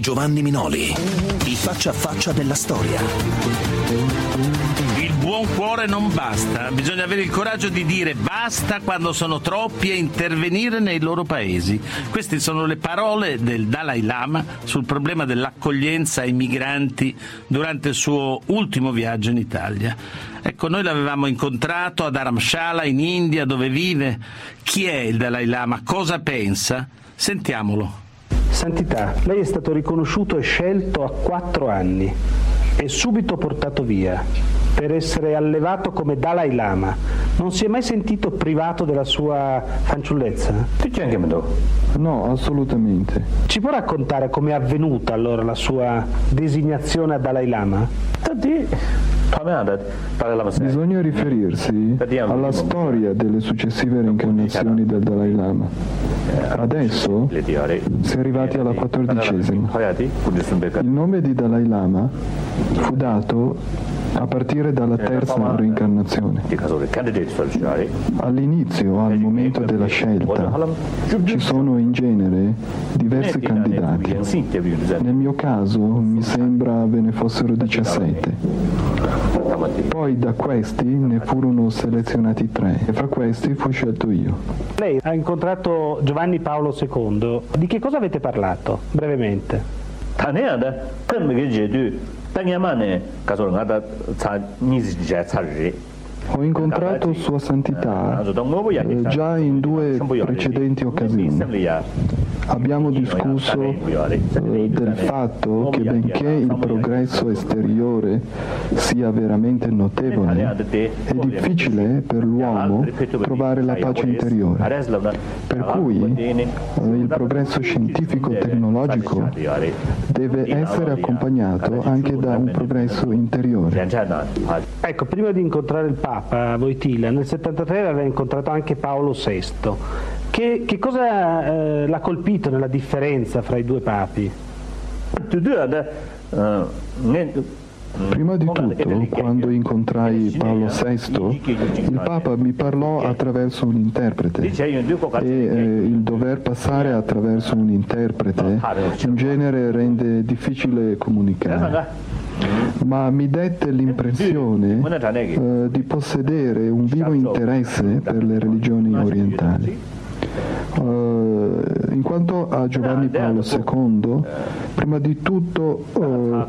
Mix 24 di Giovanni Minoli. Il faccia a faccia della storia. Il buon cuore non basta, bisogna avere il coraggio di dire basta quando sono troppi e intervenire nei loro paesi. Queste sono le parole del Dalai Lama sul problema dell'accoglienza ai migranti durante il suo ultimo viaggio in Italia. Ecco, noi l'avevamo incontrato a Dharamshala in India dove vive. Chi è il Dalai Lama? Cosa pensa? Sentiamolo. Santità, lei è stato riconosciuto e scelto a quattro anni e subito portato via per essere allevato come Dalai Lama. Non si è mai sentito privato della sua fanciullezza? No, assolutamente. Ci può raccontare come è avvenuta allora la sua designazione a Dalai Lama? Bisogna riferirsi alla storia delle successive reincarnazioni del Dalai Lama. Adesso si è arrivati alla quattordicesima. Il nome di Dalai Lama fu dato a partire dalla terza reincarnazione. All'inizio, al momento della scelta, ci sono in genere diversi candidati. Nel mio caso mi sembra ve ne fossero 17. Poi da questi ne furono selezionati tre e fra questi fu scelto io. Lei ha incontrato Giovanni Paolo II. Di che cosa avete parlato? Brevemente. tā ngā mā nē, kā sō rā ngā tā tsā nī zhī jā tsā rī Ho incontrato Sua Santità eh, già in due precedenti occasioni. Abbiamo discusso eh, del fatto che benché il progresso esteriore sia veramente notevole, è difficile per l'uomo trovare la pace interiore. Per cui eh, il progresso scientifico-tecnologico deve essere accompagnato anche da un progresso interiore. Ecco, prima di incontrare il Papa Voitila, nel 73 aveva incontrato anche Paolo VI. Che, che cosa eh, l'ha colpito nella differenza fra i due papi? Prima di tutto, quando incontrai Paolo VI, il Papa mi parlò attraverso un interprete. E eh, il dover passare attraverso un interprete in genere rende difficile comunicare ma mi dette l'impressione eh, di possedere un vivo interesse per le religioni orientali. Uh, in quanto a Giovanni Paolo II, prima di tutto uh,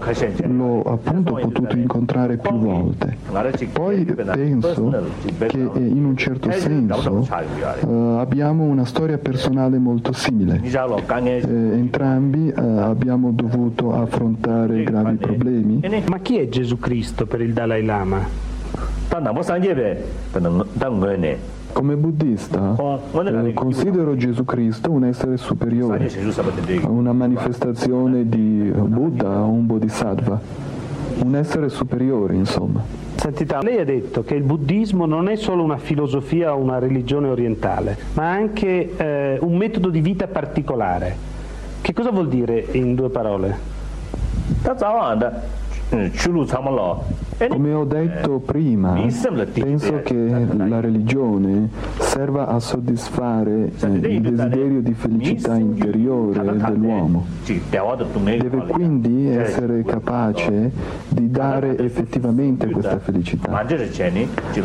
l'ho appunto potuto incontrare più volte. Poi penso che in un certo senso uh, abbiamo una storia personale molto simile. Eh, entrambi abbiamo dovuto affrontare gravi problemi. Ma chi è Gesù Cristo per il Dalai Lama? Come buddista eh, considero Gesù Cristo un essere superiore, una manifestazione di Buddha o un Bodhisattva, un essere superiore insomma. Santità, lei ha detto che il buddismo non è solo una filosofia o una religione orientale, ma anche eh, un metodo di vita particolare. Che cosa vuol dire in due parole? Come ho detto prima, penso che la religione serva a soddisfare eh, il desiderio di felicità interiore dell'uomo. Deve quindi essere capace di dare effettivamente questa felicità.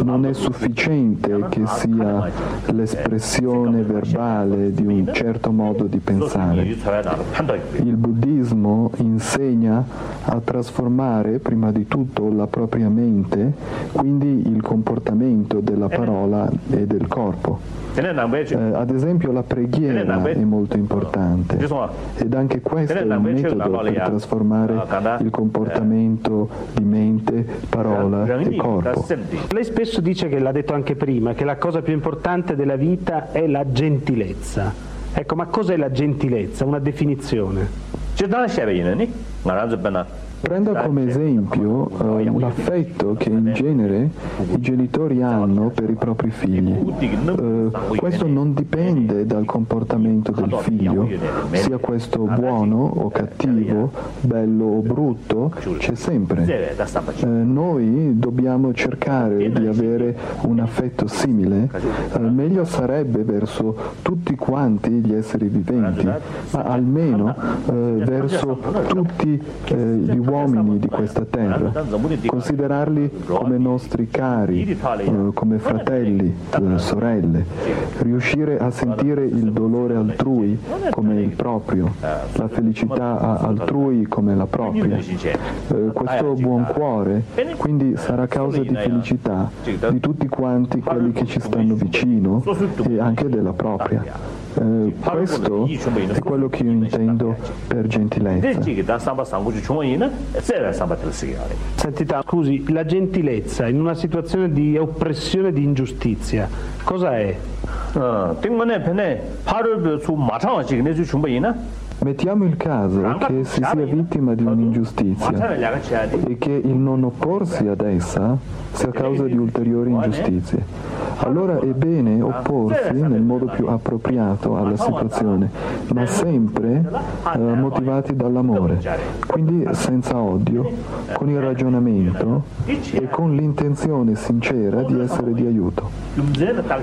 Non è sufficiente che sia l'espressione verbale di un certo modo di pensare. Il buddismo insegna a trasformare prima di tutto la propria propria mente, quindi il comportamento della parola e del corpo. Eh, ad esempio la preghiera è molto importante ed anche questo è un metodo per trasformare il comportamento di mente, parola e corpo. Lei spesso dice che l'ha detto anche prima, che la cosa più importante della vita è la gentilezza. Ecco, ma cos'è la gentilezza? Una definizione. Prenda come esempio uh, l'affetto che in genere i genitori hanno per i propri figli. Uh, questo non dipende dal comportamento del figlio, sia questo buono o cattivo, bello o brutto, c'è sempre. Uh, noi dobbiamo cercare di avere un affetto simile, meglio sarebbe verso tutti quanti gli esseri viventi, ma almeno verso tutti gli uomini uomini di questa terra, considerarli come nostri cari, eh, come fratelli, eh, sorelle, riuscire a sentire il dolore altrui come il proprio, la felicità altrui come la propria. Eh, questo buon cuore quindi sarà causa di felicità di tutti quanti quelli che ci stanno vicino e anche della propria. Eh, questo è quello che io intendo per gentilezza. Sentita, scusi, la gentilezza in una situazione di oppressione e di ingiustizia, cosa è? Mettiamo il caso che si sia vittima di un'ingiustizia e che il non opporsi ad essa sia causa di ulteriori ingiustizie. Allora è bene opporsi nel modo più appropriato alla situazione, ma sempre eh, motivati dall'amore, quindi senza odio, con il ragionamento e con l'intenzione sincera di essere di aiuto.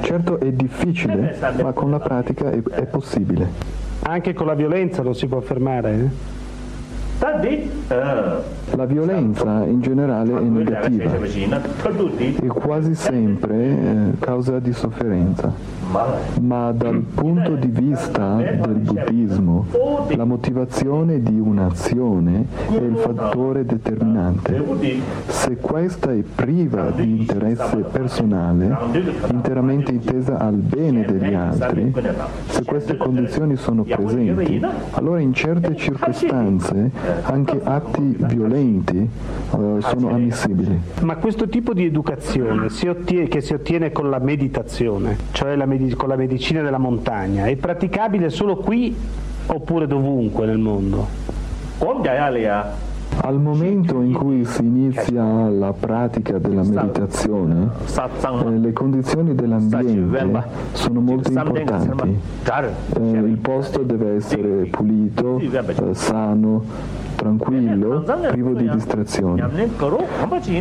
Certo è difficile, ma con la pratica è, è possibile. Anche con la violenza non si può fermare? Eh? La violenza in generale è negativa. e quasi sempre eh, causa di sofferenza. Ma dal punto di vista del buddismo la motivazione di un'azione è il fattore determinante. Se questa è priva di interesse personale, interamente intesa al bene degli altri, se queste condizioni sono presenti, allora in certe circostanze anche atti violenti uh, sono ammissibili. Ma questo tipo di educazione si ottiene, che si ottiene con la meditazione, cioè la meditazione con la medicina della montagna, è praticabile solo qui oppure dovunque nel mondo? Al momento in cui si inizia la pratica della meditazione, eh, le condizioni dell'ambiente sono molto importanti. Eh, il posto deve essere pulito, eh, sano, tranquillo, privo di distrazioni.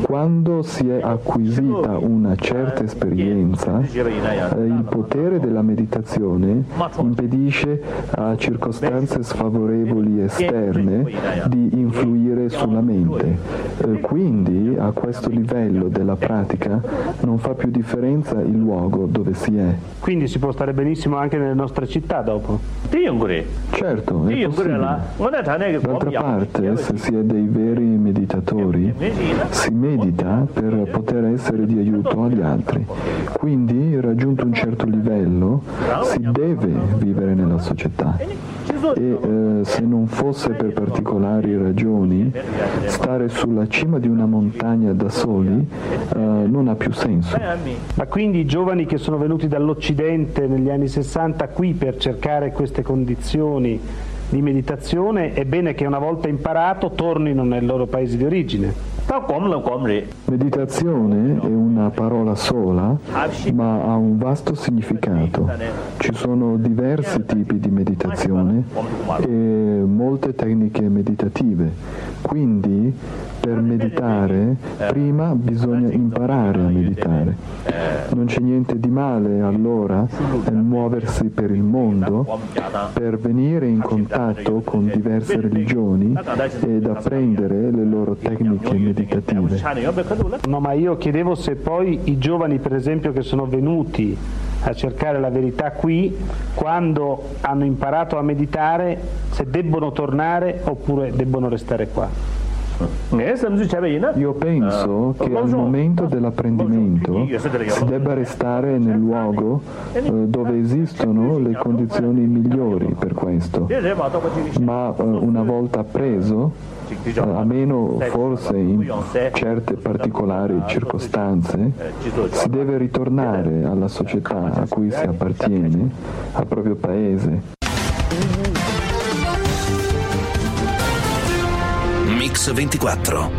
Quando si è acquisita una certa esperienza, eh, il potere della meditazione impedisce a circostanze sfavorevoli esterne di influire sulla mente. Eh, quindi a questo livello della pratica non fa più differenza il luogo dove si è. Quindi si può stare benissimo anche nelle nostre città dopo? Certo, è possibile. D'altra parte, se si è dei veri meditatori, si medita per poter essere di aiuto agli altri. Quindi, raggiunto un certo livello, si deve vivere nella società. E eh, se non fosse per particolari ragioni, stare sulla cima di una montagna da soli eh, non ha più senso. Ma quindi i giovani che sono venuti dall'Occidente negli anni 60 qui per cercare queste condizioni di meditazione è bene che una volta imparato tornino nel loro paese di origine. Meditazione è una parola sola, ma ha un vasto significato. Ci sono diversi tipi di meditazione e molte tecniche meditative. Quindi per meditare prima bisogna imparare a meditare. Non c'è niente di male allora nel muoversi per il mondo, per venire in contatto con diverse religioni ed apprendere le loro tecniche meditative. No, ma io chiedevo se poi i giovani, per esempio, che sono venuti a cercare la verità qui, quando hanno imparato a meditare, se debbono tornare oppure debbono restare qua. Io penso che al momento dell'apprendimento si debba restare nel luogo eh, dove esistono le condizioni migliori per questo, ma eh, una volta appreso, eh, a meno forse in certe particolari circostanze, si deve ritornare alla società a cui si appartiene, al proprio paese. Mix24.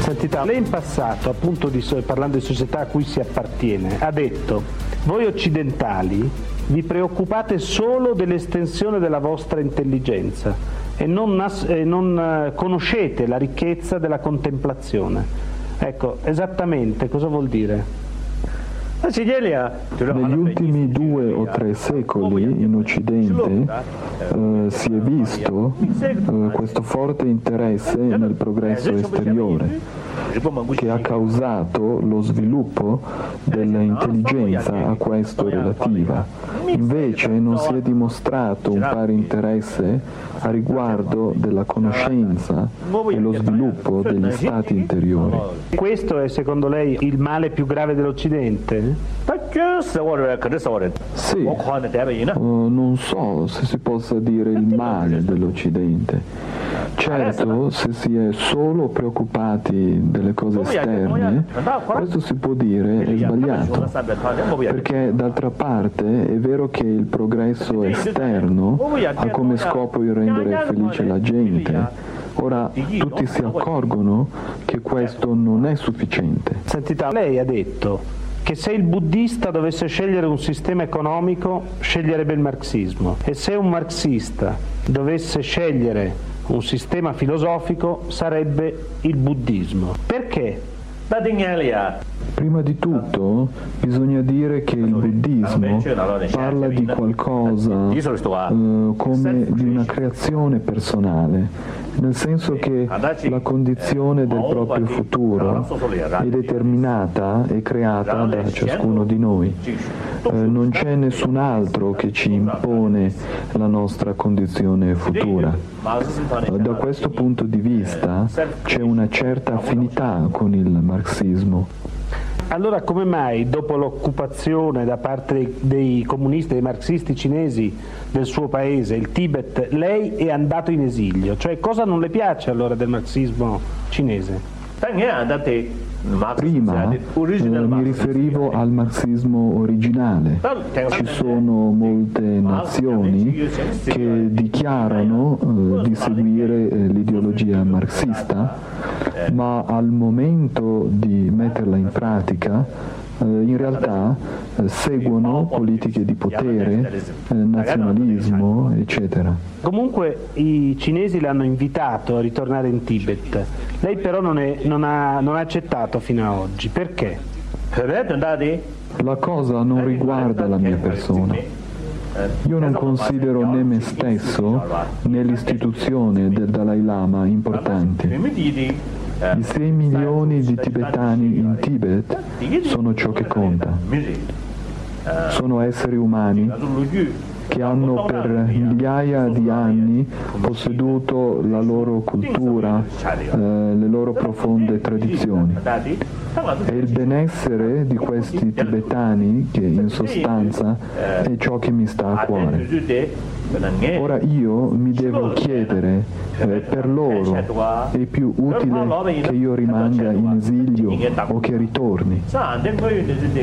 Santità, lei in passato, appunto di, parlando di società a cui si appartiene, ha detto voi occidentali vi preoccupate solo dell'estensione della vostra intelligenza e non, e non eh, conoscete la ricchezza della contemplazione. Ecco, esattamente cosa vuol dire? Negli ultimi due o tre secoli in Occidente eh, si è visto eh, questo forte interesse nel progresso esteriore che ha causato lo sviluppo dell'intelligenza a questo relativa. Invece non si è dimostrato un pari interesse a riguardo della conoscenza e lo sviluppo degli stati interiori. Questo è secondo lei il male più grave dell'Occidente? Sì, uh, non so se si possa dire il male dell'Occidente. Certo, se si è solo preoccupati delle cose esterne, questo si può dire è sbagliato, perché d'altra parte è vero che il progresso esterno ha come scopo il rendere felice la gente, Ora tutti si accorgono che questo non è sufficiente. Sentita, lei ha detto che se il buddista dovesse scegliere un sistema economico, sceglierebbe il marxismo e se un marxista dovesse scegliere un sistema filosofico sarebbe il buddismo. Perché? Prima di tutto bisogna dire che il buddismo parla di qualcosa eh, come di una creazione personale, nel senso che la condizione del proprio futuro è determinata e creata da ciascuno di noi. Eh, non c'è nessun altro che ci impone la nostra condizione futura. Eh, da questo punto di vista c'è una certa affinità con il marxismo. Allora come mai dopo l'occupazione da parte dei, dei, comunisti, dei marxisti cinesi del suo paese, il Tibet, lei è andato in esilio? Cioè cosa non le piace allora del marxismo cinese? Prima eh, mi riferivo al marxismo originale. Ci sono molte nazioni che dichiarano eh, di seguire eh, l'ideologia marxista, ma al momento di metterla in pratica in realtà eh, seguono politiche di potere, eh, nazionalismo, eccetera. Comunque i cinesi l'hanno invitato a ritornare in Tibet, lei però non, è, non, ha, non ha accettato fino ad oggi, perché? La cosa non riguarda la mia persona. Io non considero né me stesso né l'istituzione del Dalai Lama importanti. I 6 milioni di tibetani in Tibet sono ciò che conta. Sono esseri umani che hanno per migliaia di anni posseduto la loro cultura, eh, le loro profonde tradizioni. È il benessere di questi tibetani che in sostanza è ciò che mi sta a cuore. Ora io mi devo chiedere, eh, per loro è più utile che io rimanga in esilio o che ritorni.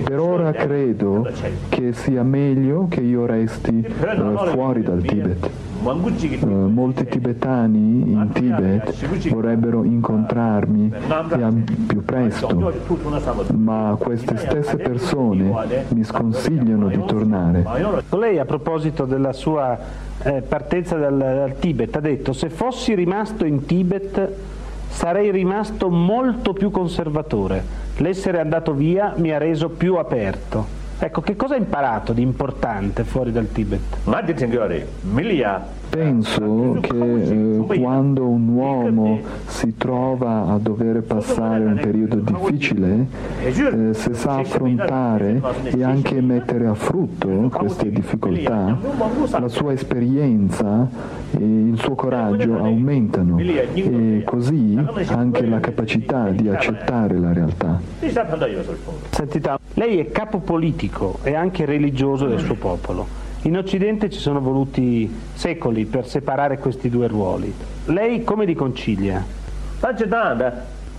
Per ora credo che sia meglio che io resti fuori dal Tibet. Uh, molti tibetani in Tibet vorrebbero incontrarmi più presto, ma queste stesse persone mi sconsigliano di tornare. Lei a proposito della sua eh, partenza dal, dal Tibet ha detto se fossi rimasto in Tibet sarei rimasto molto più conservatore, l'essere andato via mi ha reso più aperto. Ecco, che cosa ha imparato di importante fuori dal Tibet? Penso che eh, quando un uomo si trova a dover passare un periodo difficile, eh, se sa affrontare e anche mettere a frutto queste difficoltà, la sua esperienza e il suo coraggio aumentano e così anche la capacità di accettare la realtà. Sentita, lei è capo politico e anche religioso del suo popolo. In Occidente ci sono voluti secoli per separare questi due ruoli. Lei come li concilia?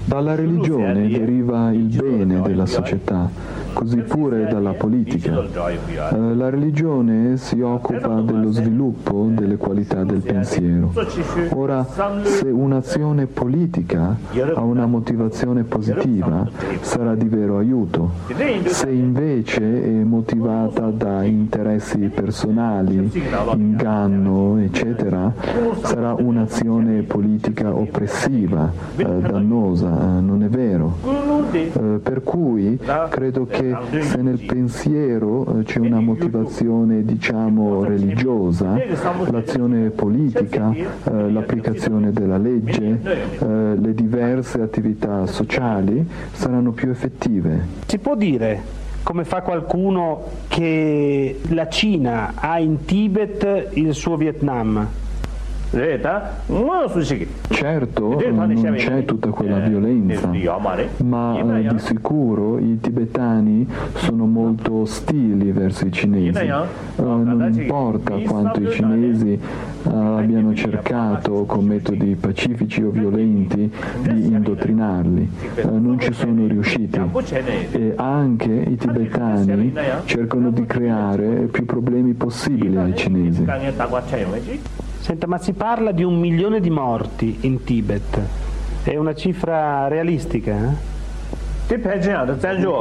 Dalla religione deriva il bene della società, così pure dalla politica. Eh, la religione si occupa dello sviluppo delle qualità del pensiero. Ora, se un'azione politica ha una motivazione positiva, sarà di vero aiuto. Se invece è motivata da interessi personali, inganno, eccetera, sarà un'azione politica oppressiva, eh, dannosa, eh, non è vero. Eh, per cui credo che se nel pensiero eh, c'è una motivazione diciamo religiosa, l'azione politica, eh, l'applicazione della legge, eh, le diverse attività sociali saranno più effettive. Si può dire come fa qualcuno che la Cina ha in Tibet il suo Vietnam? Certo, non c'è tutta quella violenza, ma eh, di sicuro i tibetani sono molto ostili verso i cinesi. Eh, non importa quanto i cinesi eh, abbiano cercato con metodi pacifici o violenti di indottrinarli, eh, non ci sono riusciti. E anche i tibetani cercano di creare più problemi possibili ai cinesi. Senta, ma si parla di un milione di morti in Tibet. È una cifra realistica? Eh?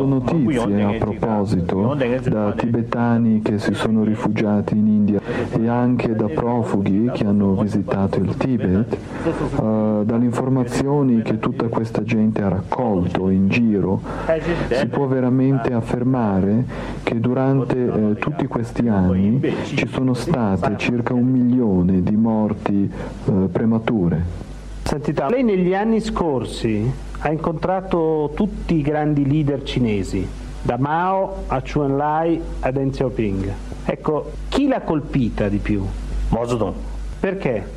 Notizie a proposito da tibetani che si sono rifugiati in India e anche da profughi che hanno visitato il Tibet, uh, dalle informazioni che tutta questa gente ha raccolto in giro, si può veramente affermare che durante eh, tutti questi anni ci sono state circa un milione di morti eh, premature. Santità, lei negli anni scorsi ha incontrato tutti i grandi leader cinesi, da Mao a Chu Enlai a Deng Xiaoping. Ecco, chi l'ha colpita di più? Mao Zedong. Perché?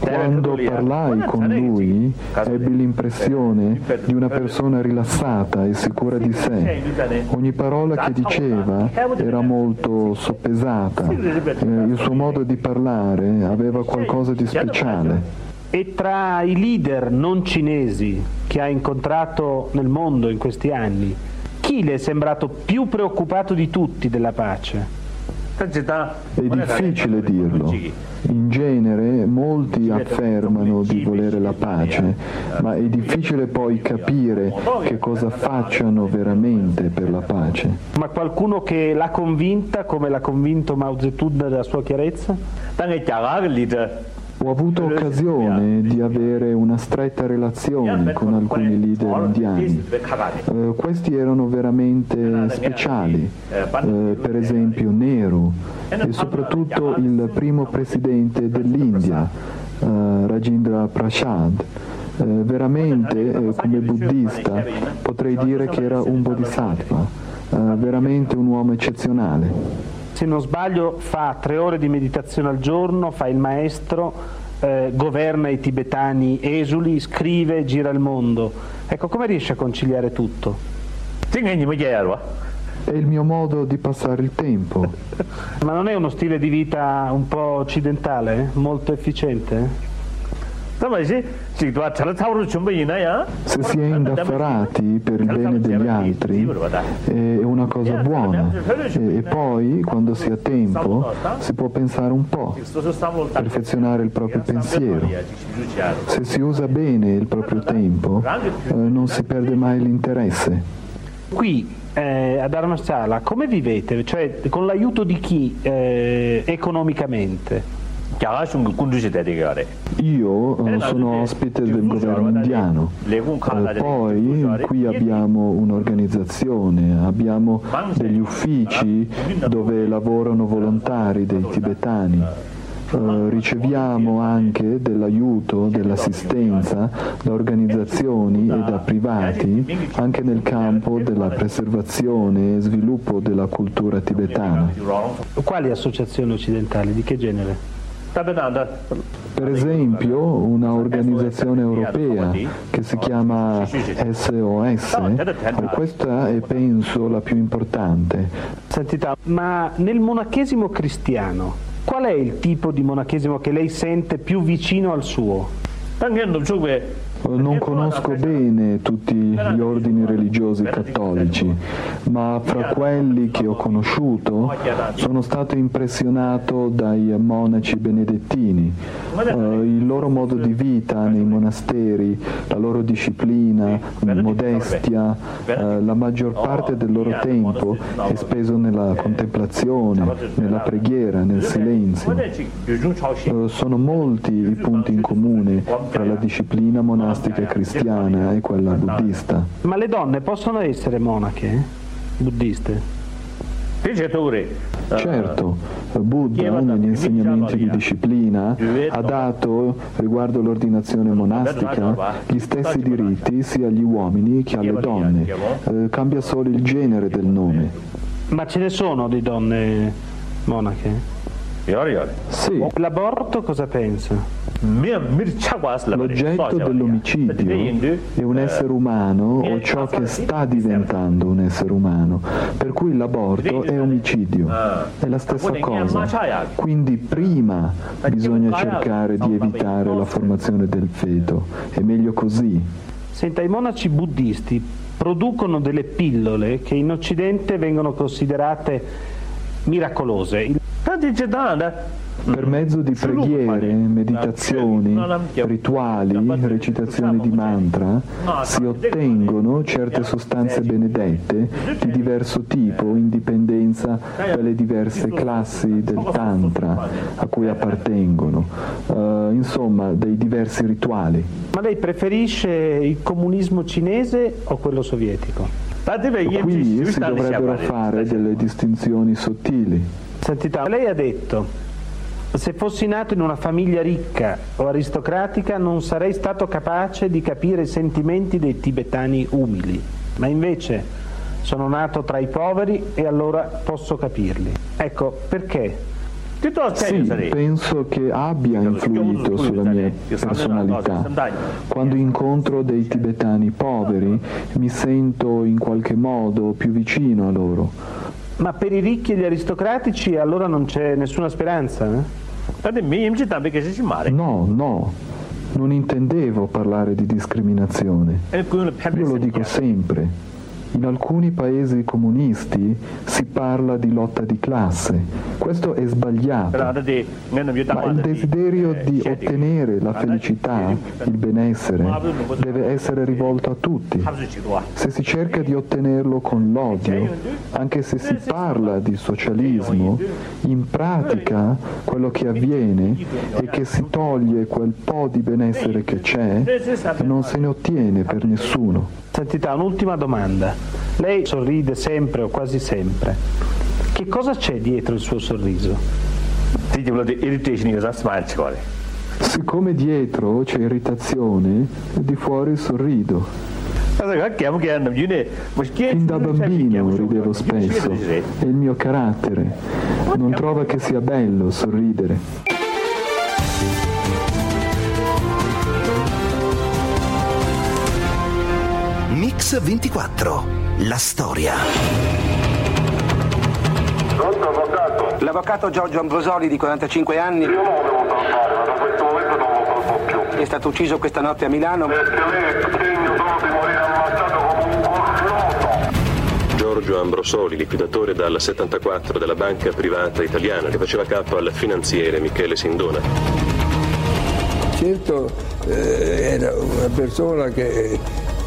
Quando parlai con lui ebbi l'impressione di una persona rilassata e sicura di sé. Ogni parola che diceva era molto soppesata, eh, il suo modo di parlare aveva qualcosa di speciale. E tra i leader non cinesi che ha incontrato nel mondo in questi anni, chi le è sembrato più preoccupato di tutti della pace? È difficile dirlo. In genere molti affermano di volere la pace, ma è difficile poi capire che cosa facciano veramente per la pace. Ma qualcuno che l'ha convinta, come l'ha convinto Mao Zedong della sua chiarezza? Ho avuto occasione di avere una stretta relazione con alcuni leader indiani. Eh, questi erano veramente speciali, eh, per esempio Nehru e soprattutto il primo presidente dell'India, eh, Rajendra Prasad. Eh, veramente eh, come buddista potrei dire che era un bodhisattva, eh, veramente un uomo eccezionale se non sbaglio fa tre ore di meditazione al giorno, fa il maestro, eh, governa i tibetani esuli, scrive, gira il mondo. Ecco, come riesce a conciliare tutto? È il mio modo di passare il tempo. Ma non è uno stile di vita un po' occidentale, eh? molto efficiente? Se si è indaffarati per il bene degli altri è una cosa buona e poi quando si ha tempo si può pensare un po', perfezionare il proprio pensiero. Se si usa bene il proprio tempo eh, non si perde mai l'interesse. Qui eh, a Dharmasala come vivete? Cioè con l'aiuto di chi eh, economicamente? Io eh, sono ospite del governo indiano, eh, poi qui abbiamo un'organizzazione, abbiamo degli uffici dove lavorano volontari dei tibetani. Uh, riceviamo anche dell'aiuto, dell'assistenza da organizzazioni e da privati anche nel campo della preservazione e sviluppo della cultura tibetana. Quali associazioni occidentali? Di che genere? Per esempio una organizzazione europea che si chiama SOS, questa è penso la più importante. Sentita, ma nel monachesimo cristiano qual è il tipo di monachesimo che lei sente più vicino al suo? Non conosco bene tutti gli ordini religiosi cattolici, ma fra quelli che ho conosciuto sono stato impressionato dai monaci benedettini. Uh, il loro modo di vita nei monasteri, la loro disciplina, modestia, uh, la maggior parte del loro tempo è speso nella contemplazione, nella preghiera, nel silenzio. Sono molti i punti in comune tra la disciplina monastica cristiana e quella buddista. Ma le donne possono essere monache? Buddiste? Certo, Buddha negli insegnamenti di disciplina ha dato riguardo l'ordinazione monastica gli stessi diritti sia agli uomini che alle donne, eh, cambia solo il genere del nome. Ma ce ne sono di donne monache? Sì. L'aborto cosa pensa? L'oggetto dell'omicidio è un essere umano o ciò che sta diventando un essere umano, per cui l'aborto è omicidio, è la stessa cosa. Quindi prima bisogna cercare di evitare la formazione del feto, è meglio così. Senta, i monaci buddisti producono delle pillole che in Occidente vengono considerate miracolose. Per mezzo di preghiere, meditazioni, rituali, recitazioni di mantra, si ottengono certe sostanze benedette di diverso tipo in dipendenza dalle diverse classi del Tantra a cui appartengono, uh, insomma dei diversi rituali. Ma lei preferisce il comunismo cinese o quello sovietico? Qui si dovrebbero fare delle distinzioni sottili. Sentita, lei ha detto, se fossi nato in una famiglia ricca o aristocratica non sarei stato capace di capire i sentimenti dei tibetani umili, ma invece sono nato tra i poveri e allora posso capirli. Ecco, perché? Sì, penso che abbia influito sulla mia personalità. Quando incontro dei tibetani poveri mi sento in qualche modo più vicino a loro ma per i ricchi e gli aristocratici allora non c'è nessuna speranza? Eh? No, no, non intendevo parlare di discriminazione. Io lo dico sempre. In alcuni paesi comunisti si parla di lotta di classe. Questo è sbagliato. Ma il desiderio di ottenere la felicità, il benessere, deve essere rivolto a tutti. Se si cerca di ottenerlo con l'odio, anche se si parla di socialismo, in pratica quello che avviene è che si toglie quel po' di benessere che c'è e non se ne ottiene per nessuno. Sentita, un'ultima domanda. Lei sorride sempre o quasi sempre. Che cosa c'è dietro il suo sorriso? Siccome dietro c'è irritazione, di fuori sorrido. Fin da bambino ridevo spesso, è il mio carattere. Non trova che sia bello sorridere. Mix 24. La storia. L'avvocato Giorgio Ambrosoli di 45 anni. Io non lo devo salvare, ma da questo momento non lo salvo più. È stato ucciso questa notte a Milano. Perché lei è segno solo di morire ammazzato come un cornuto. Giorgio Ambrosoli, liquidatore dal 74 della banca privata italiana che faceva capo al finanziere Michele Sindona. Certo eh, era una persona che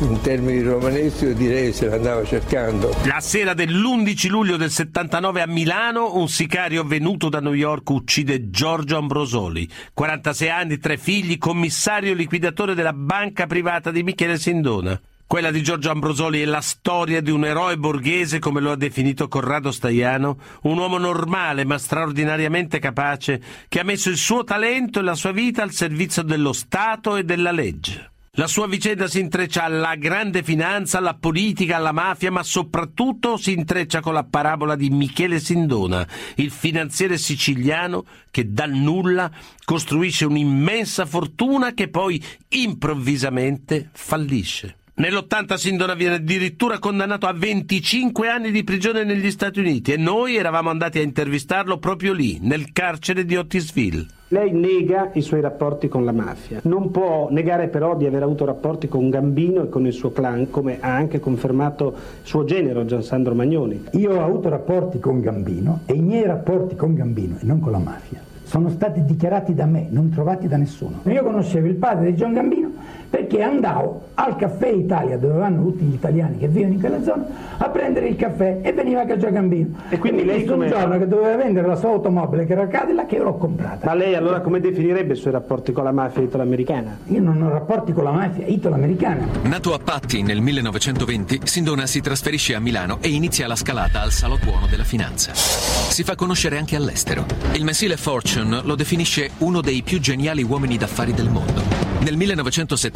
in termini romaneschi io direi se l'andava cercando. La sera dell'11 luglio del 79 a Milano un sicario venuto da New York uccide Giorgio Ambrosoli, 46 anni, tre figli, commissario liquidatore della banca privata di Michele Sindona. Quella di Giorgio Ambrosoli è la storia di un eroe borghese, come lo ha definito Corrado Staiano, un uomo normale ma straordinariamente capace, che ha messo il suo talento e la sua vita al servizio dello Stato e della legge. La sua vicenda si intreccia alla grande finanza, alla politica, alla mafia, ma soprattutto si intreccia con la parabola di Michele Sindona, il finanziere siciliano che dal nulla costruisce un'immensa fortuna che poi improvvisamente fallisce. Nell'80 Sindona viene addirittura condannato a 25 anni di prigione negli Stati Uniti e noi eravamo andati a intervistarlo proprio lì, nel carcere di Otisville. Lei nega i suoi rapporti con la mafia. Non può negare però di aver avuto rapporti con Gambino e con il suo clan, come ha anche confermato suo genero Giansandro Magnoni. Io ho avuto rapporti con Gambino e i miei rapporti con Gambino e non con la mafia sono stati dichiarati da me, non trovati da nessuno. Io conoscevo il padre di Gian Gambino perché andavo al caffè Italia, dove vanno tutti gli italiani che vivono in quella zona, a prendere il caffè e veniva Gambino. E quindi lei come... un giorno che doveva vendere la sua automobile che era Cadillac che io l'ho comprata. Ma lei allora come definirebbe i suoi rapporti con la mafia italo-americana? Io non ho rapporti con la mafia italo-americana. Nato a Patti nel 1920, Sindona si trasferisce a Milano e inizia la scalata al salottuono della finanza. Si fa conoscere anche all'estero. Il mensile Fortune Fortune lo definisce uno dei più geniali uomini d'affari del mondo. Nel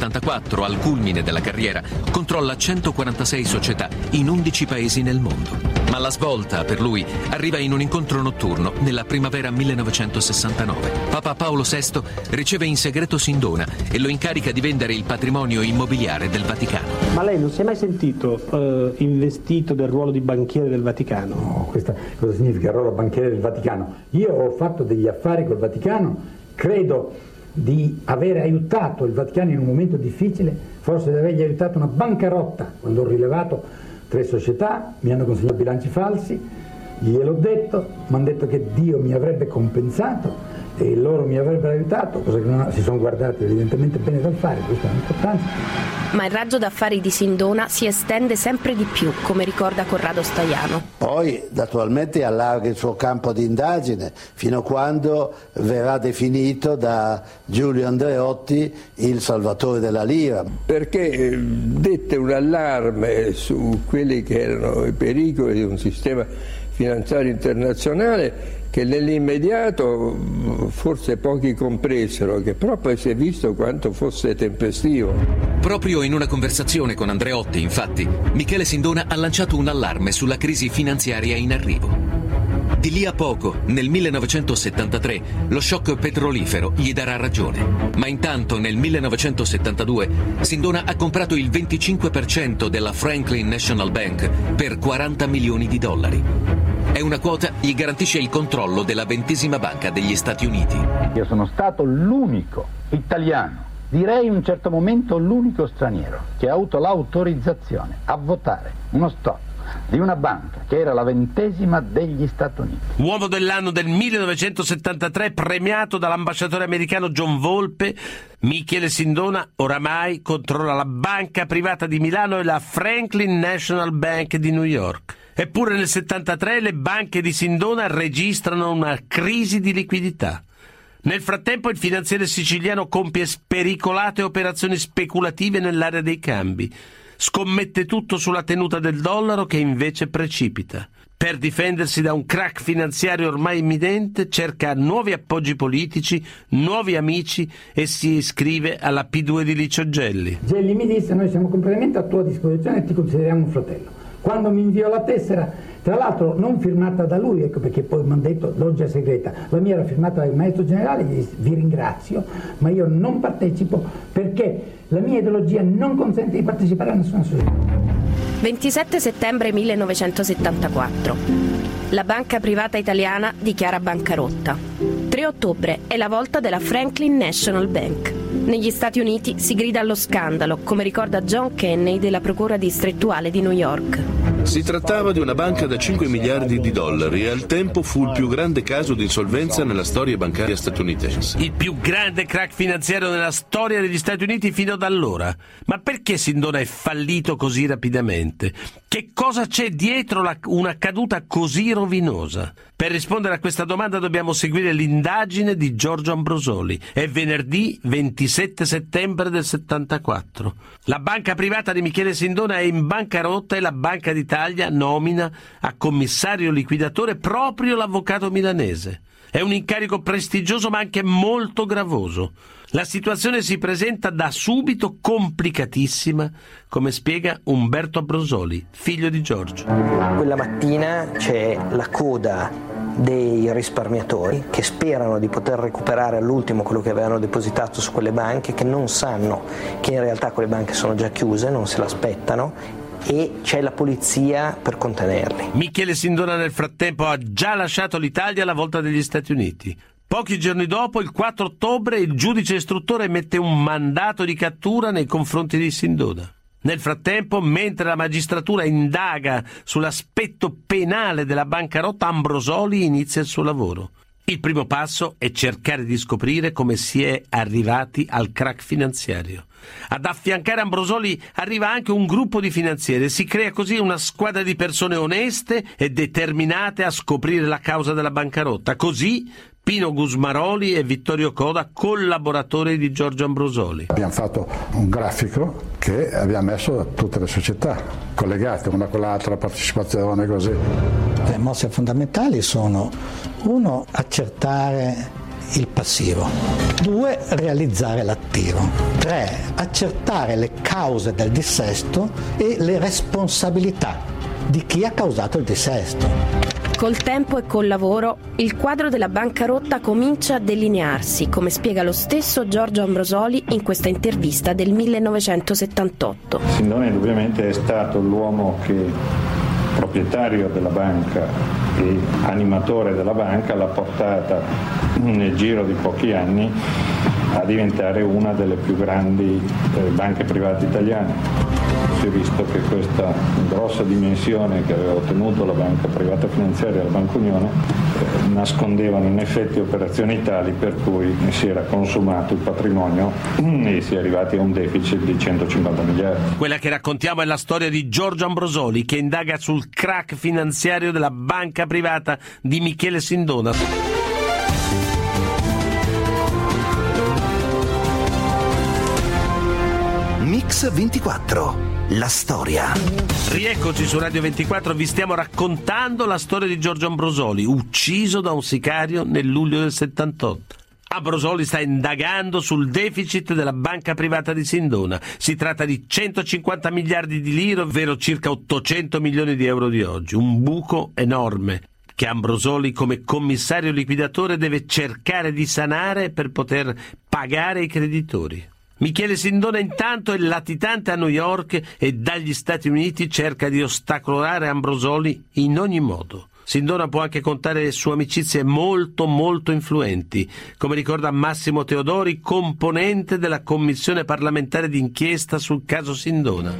1974, al culmine della carriera, controlla 146 società in 11 paesi nel mondo. Ma la svolta per lui arriva in un incontro notturno nella primavera 1969. Papa Paolo VI riceve in segreto Sindona e lo incarica di vendere il patrimonio immobiliare del Vaticano. Ma lei non si è mai sentito uh, investito del ruolo di banchiere del Vaticano? No, questa cosa significa il ruolo banchiere del Vaticano? Io ho fatto degli affari col Vaticano, credo di aver aiutato il Vaticano in un momento difficile, forse di avergli aiutato una bancarotta quando ho rilevato tre società, mi hanno consegnato bilanci falsi, gliel'ho detto, mi hanno detto che Dio mi avrebbe compensato e loro mi avrebbero aiutato, cosa che non si sono guardati evidentemente bene dal fare, questa è un'importanza. Ma il raggio d'affari di Sindona si estende sempre di più, come ricorda Corrado Staiano. Poi naturalmente allarga il suo campo di indagine fino a quando verrà definito da Giulio Andreotti il salvatore della lira. Perché eh, dette un allarme su quelli che erano i pericoli di un sistema finanziario internazionale che nell'immediato forse pochi compresero, che però poi si è visto quanto fosse tempestivo. Proprio in una conversazione con Andreotti, infatti, Michele Sindona ha lanciato un allarme sulla crisi finanziaria in arrivo. Di lì a poco, nel 1973, lo shock petrolifero gli darà ragione. Ma intanto, nel 1972, Sindona ha comprato il 25% della Franklin National Bank per 40 milioni di dollari. È una quota gli garantisce il controllo della ventesima banca degli Stati Uniti. Io sono stato l'unico italiano, direi in un certo momento l'unico straniero, che ha avuto l'autorizzazione a votare uno stop di una banca che era la ventesima degli Stati Uniti. Uomo dell'anno del 1973 premiato dall'ambasciatore americano John Volpe, Michele Sindona oramai controlla la banca privata di Milano e la Franklin National Bank di New York. Eppure nel 73 le banche di Sindona registrano una crisi di liquidità. Nel frattempo il finanziere siciliano compie spericolate operazioni speculative nell'area dei cambi. Scommette tutto sulla tenuta del dollaro che invece precipita. Per difendersi da un crack finanziario ormai imminente, cerca nuovi appoggi politici, nuovi amici e si iscrive alla P2 di Licio Gelli. Gelli mi disse: Noi siamo completamente a tua disposizione e ti consideriamo un fratello. Quando mi inviò la tessera, tra l'altro non firmata da lui, ecco perché poi mi hanno detto loggia segreta, la mia era firmata dal maestro generale, gli disse vi ringrazio, ma io non partecipo perché la mia ideologia non consente di partecipare a nessuna società. 27 settembre 1974. La banca privata italiana dichiara bancarotta. 3 ottobre è la volta della Franklin National Bank. Negli Stati Uniti si grida allo scandalo, come ricorda John Kenney della Procura distrettuale di New York. Si trattava di una banca da 5 miliardi di dollari e al tempo fu il più grande caso di insolvenza nella storia bancaria statunitense. Il più grande crack finanziario nella storia degli Stati Uniti fino ad allora. Ma perché Sindona è fallito così rapidamente? Che cosa c'è dietro la, una caduta così rovinosa? Per rispondere a questa domanda dobbiamo seguire l'indagine di Giorgio Ambrosoli. È venerdì 27 settembre del 74. La banca privata di Michele Sindona è in bancarotta e la Banca d'Italia nomina a commissario liquidatore proprio l'avvocato milanese. È un incarico prestigioso ma anche molto gravoso. La situazione si presenta da subito complicatissima, come spiega Umberto Brosoli, figlio di Giorgio. Quella mattina c'è la coda dei risparmiatori che sperano di poter recuperare all'ultimo quello che avevano depositato su quelle banche, che non sanno che in realtà quelle banche sono già chiuse, non se l'aspettano e c'è la polizia per contenerli. Michele Sindona nel frattempo ha già lasciato l'Italia alla volta degli Stati Uniti. Pochi giorni dopo, il 4 ottobre, il giudice istruttore emette un mandato di cattura nei confronti di Sindona. Nel frattempo, mentre la magistratura indaga sull'aspetto penale della bancarotta, Ambrosoli inizia il suo lavoro. Il primo passo è cercare di scoprire come si è arrivati al crack finanziario. Ad affiancare Ambrosoli arriva anche un gruppo di finanzieri si crea così una squadra di persone oneste e determinate a scoprire la causa della bancarotta. Così Pino Gusmaroli e Vittorio Coda, collaboratori di Giorgio Ambrosoli. Abbiamo fatto un grafico che abbiamo messo tutte le società collegate una con l'altra, partecipazione così. Le mosse fondamentali sono uno accertare il passivo, due realizzare l'attivo, tre accertare le cause del dissesto e le responsabilità di chi ha causato il dissesto. Col tempo e col lavoro, il quadro della bancarotta comincia a delinearsi, come spiega lo stesso Giorgio Ambrosoli in questa intervista del 1978. Sindone indubbiamente è stato l'uomo che proprietario della banca e animatore della banca l'ha portata nel giro di pochi anni a diventare una delle più grandi eh, banche private italiane si è visto che questa grossa dimensione che aveva ottenuto la banca privata finanziaria e la Banca Unione eh, nascondevano in effetti operazioni tali per cui si era consumato il patrimonio e si è arrivati a un deficit di 150 miliardi. Quella che raccontiamo è la storia di Giorgio Ambrosoli che indaga sul crack finanziario della banca privata di Michele Sindona. Mix 24 la storia. Rieccoci su Radio 24, vi stiamo raccontando la storia di Giorgio Ambrosoli, ucciso da un sicario nel luglio del 78. Ambrosoli sta indagando sul deficit della banca privata di Sindona. Si tratta di 150 miliardi di lire, ovvero circa 800 milioni di euro di oggi. Un buco enorme che Ambrosoli come commissario liquidatore deve cercare di sanare per poter pagare i creditori. Michele Sindona intanto è latitante a New York e dagli Stati Uniti cerca di ostacolare Ambrosoli in ogni modo. Sindona può anche contare su amicizie molto molto influenti, come ricorda Massimo Teodori, componente della commissione parlamentare d'inchiesta sul caso Sindona.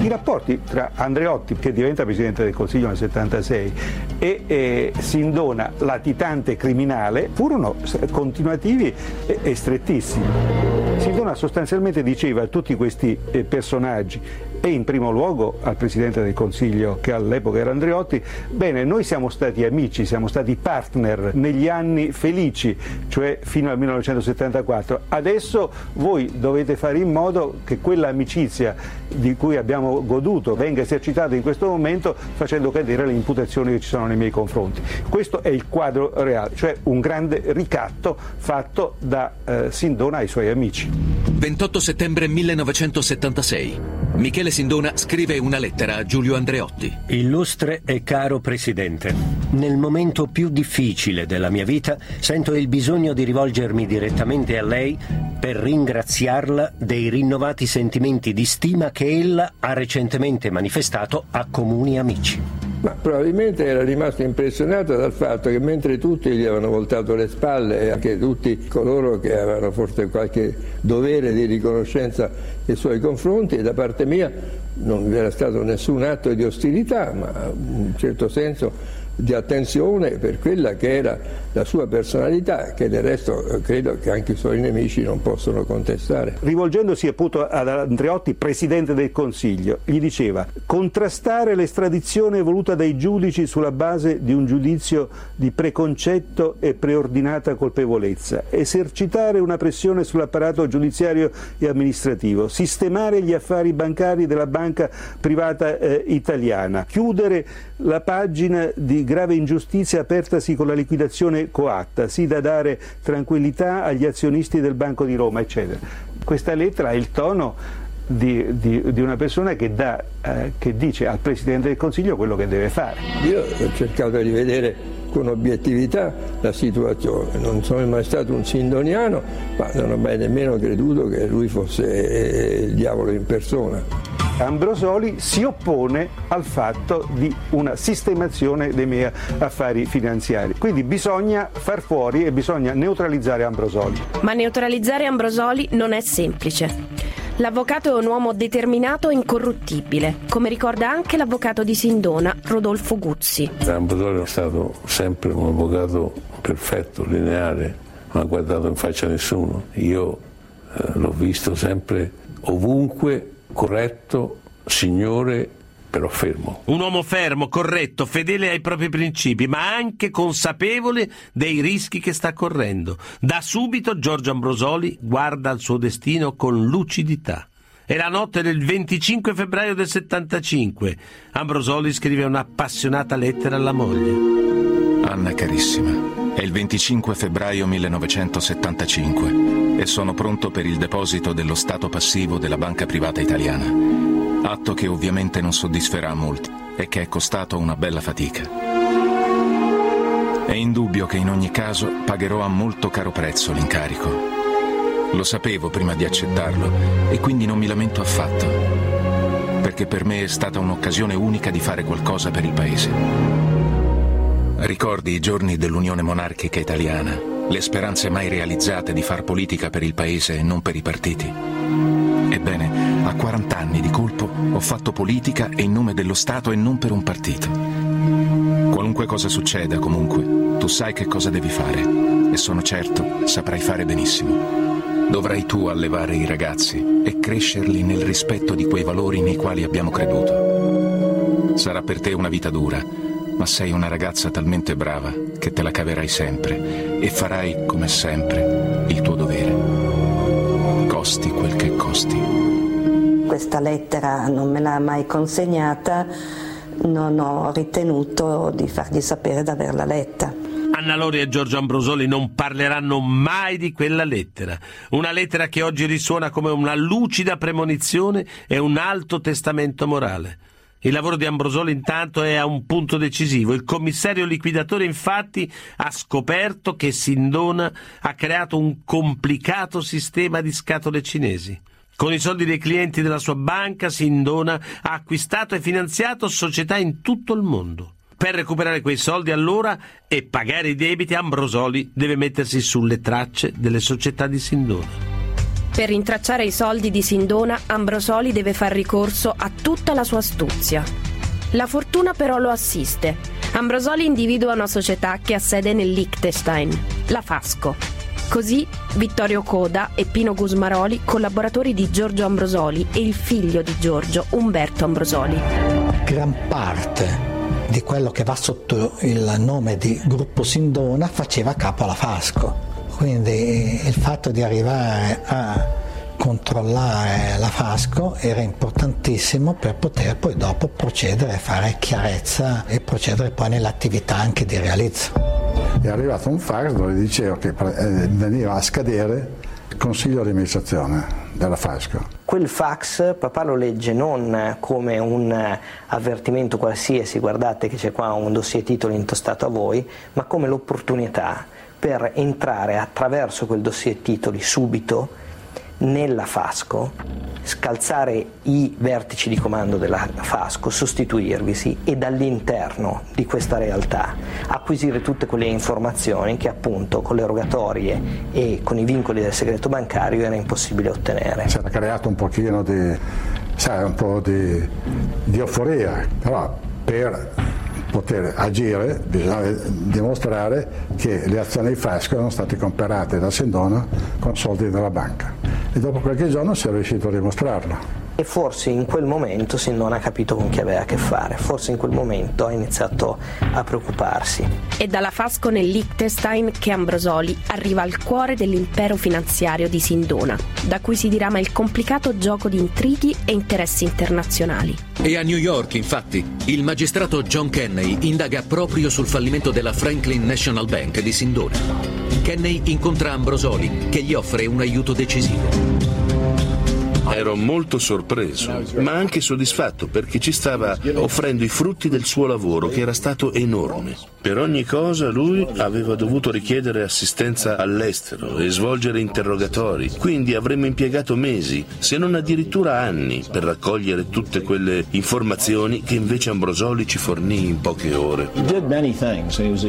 I rapporti tra Andreotti, che diventa Presidente del Consiglio nel 76, e, e Sindona, latitante criminale, furono continuativi e, e strettissimi. Sindona sostanzialmente diceva a tutti questi eh, personaggi e in primo luogo al Presidente del Consiglio che all'epoca era Andreotti, bene, noi siamo stati amici, siamo stati partner negli anni felici, cioè fino al 1974, adesso voi dovete fare in modo che quella amicizia di cui abbiamo goduto venga esercitata in questo momento facendo cadere le imputazioni che ci sono nei miei confronti. Questo è il quadro reale, cioè un grande ricatto fatto da eh, Sindona ai suoi amici. 28 settembre 1976. Michele Sindona scrive una lettera a Giulio Andreotti. Illustre e caro Presidente, nel momento più difficile della mia vita sento il bisogno di rivolgermi direttamente a lei per ringraziarla dei rinnovati sentimenti di stima che ella ha recentemente manifestato a comuni amici. Ma probabilmente era rimasto impressionato dal fatto che mentre tutti gli avevano voltato le spalle e anche tutti coloro che avevano forse qualche dovere di riconoscenza nei suoi confronti, da parte mia non vi era stato nessun atto di ostilità, ma in un certo senso di attenzione per quella che era la sua personalità, che del resto eh, credo che anche i suoi nemici non possono contestare. Rivolgendosi appunto ad Andreotti, Presidente del Consiglio, gli diceva contrastare l'estradizione voluta dai giudici sulla base di un giudizio di preconcetto e preordinata colpevolezza, esercitare una pressione sull'apparato giudiziario e amministrativo, sistemare gli affari bancari della banca privata eh, italiana, chiudere la pagina di grave ingiustizia apertasi con la liquidazione coatta, sì da dare tranquillità agli azionisti del Banco di Roma, eccetera. Questa lettera ha il tono di, di, di, una persona che, dà, eh, che, dice al Presidente del Consiglio quello che deve fare. Io ho cercato di vedere con obiettività la situazione. Non sono mai stato un sindoniano, ma non ho mai nemmeno creduto che lui fosse il diavolo in persona. Ambrosoli si oppone al fatto di una sistemazione dei miei affari finanziari. Quindi bisogna far fuori e bisogna neutralizzare Ambrosoli. Ma neutralizzare Ambrosoli non è semplice. L'avvocato è un uomo determinato e incorruttibile, come ricorda anche l'avvocato di Sindona, Rodolfo Guzzi. Ambrosoli è stato sempre un avvocato perfetto, lineare, non ha guardato in faccia a nessuno. Io eh, l'ho visto sempre ovunque corretto, signore, però fermo. Un uomo fermo, corretto, fedele ai propri principi, ma anche consapevole dei rischi che sta correndo. Da subito Giorgio Ambrosoli guarda al suo destino con lucidità. È la notte del 25 febbraio del 75. Ambrosoli scrive un'appassionata lettera alla moglie. Anna carissima, è il 25 febbraio 1975 e sono pronto per il deposito dello stato passivo della banca privata italiana atto che ovviamente non soddisferà molti e che è costato una bella fatica. È indubbio che in ogni caso pagherò a molto caro prezzo l'incarico. Lo sapevo prima di accettarlo e quindi non mi lamento affatto, perché per me è stata un'occasione unica di fare qualcosa per il Paese. Ricordi i giorni dell'Unione Monarchica Italiana, le speranze mai realizzate di far politica per il Paese e non per i partiti? Ebbene, a 40 anni di colpo ho fatto politica in nome dello Stato e non per un partito. Qualunque cosa succeda, comunque, tu sai che cosa devi fare e sono certo saprai fare benissimo. Dovrai tu allevare i ragazzi e crescerli nel rispetto di quei valori nei quali abbiamo creduto. Sarà per te una vita dura, ma sei una ragazza talmente brava che te la caverai sempre e farai, come sempre, Questa lettera non me l'ha mai consegnata, non ho ritenuto di fargli sapere di averla letta. Anna Lori e Giorgio Ambrosoli non parleranno mai di quella lettera. Una lettera che oggi risuona come una lucida premonizione e un alto testamento morale. Il lavoro di Ambrosoli intanto è a un punto decisivo. Il commissario liquidatore infatti ha scoperto che Sindona ha creato un complicato sistema di scatole cinesi. Con i soldi dei clienti della sua banca, Sindona ha acquistato e finanziato società in tutto il mondo. Per recuperare quei soldi allora e pagare i debiti, Ambrosoli deve mettersi sulle tracce delle società di Sindona. Per rintracciare i soldi di Sindona, Ambrosoli deve far ricorso a tutta la sua astuzia. La fortuna però lo assiste. Ambrosoli individua una società che ha sede nel Liechtenstein, la Fasco. Così Vittorio Coda e Pino Gusmaroli, collaboratori di Giorgio Ambrosoli e il figlio di Giorgio, Umberto Ambrosoli. Gran parte di quello che va sotto il nome di Gruppo Sindona faceva capo alla Fasco. Quindi il fatto di arrivare a controllare la Fasco era importantissimo per poter poi dopo procedere fare chiarezza e procedere poi nell'attività anche di realizzo. È arrivato un fax dove diceva che eh, veniva a scadere il consiglio di amministrazione della Fasco. Quel fax papà lo legge non come un avvertimento qualsiasi, guardate che c'è qua un dossier titolo intostato a voi, ma come l'opportunità per entrare attraverso quel dossier titoli subito nella Fasco, scalzare i vertici di comando della Fasco, sostituirvisi e dall'interno di questa realtà acquisire tutte quelle informazioni che appunto con le rogatorie e con i vincoli del segreto bancario era impossibile ottenere. Si era creato un pochino di, sai, un po' di, di euforia, però per poter agire bisogna dimostrare che le azioni di Fasco erano state comprate da Sendona con soldi della banca. E dopo qualche giorno si è riuscito a dimostrarlo e forse in quel momento non ha capito con chi aveva a che fare, forse in quel momento ha iniziato a preoccuparsi. È dalla Fasco nel Liechtenstein che Ambrosoli arriva al cuore dell'impero finanziario di Sindona, da cui si dirama il complicato gioco di intrighi e interessi internazionali. E a New York, infatti, il magistrato John Kenney indaga proprio sul fallimento della Franklin National Bank di Sindona. Kenney incontra Ambrosoli, che gli offre un aiuto decisivo. Ero molto sorpreso, ma anche soddisfatto perché ci stava offrendo i frutti del suo lavoro, che era stato enorme. Per ogni cosa lui aveva dovuto richiedere assistenza all'estero e svolgere interrogatori, quindi avremmo impiegato mesi, se non addirittura anni, per raccogliere tutte quelle informazioni che invece Ambrosoli ci fornì in poche ore.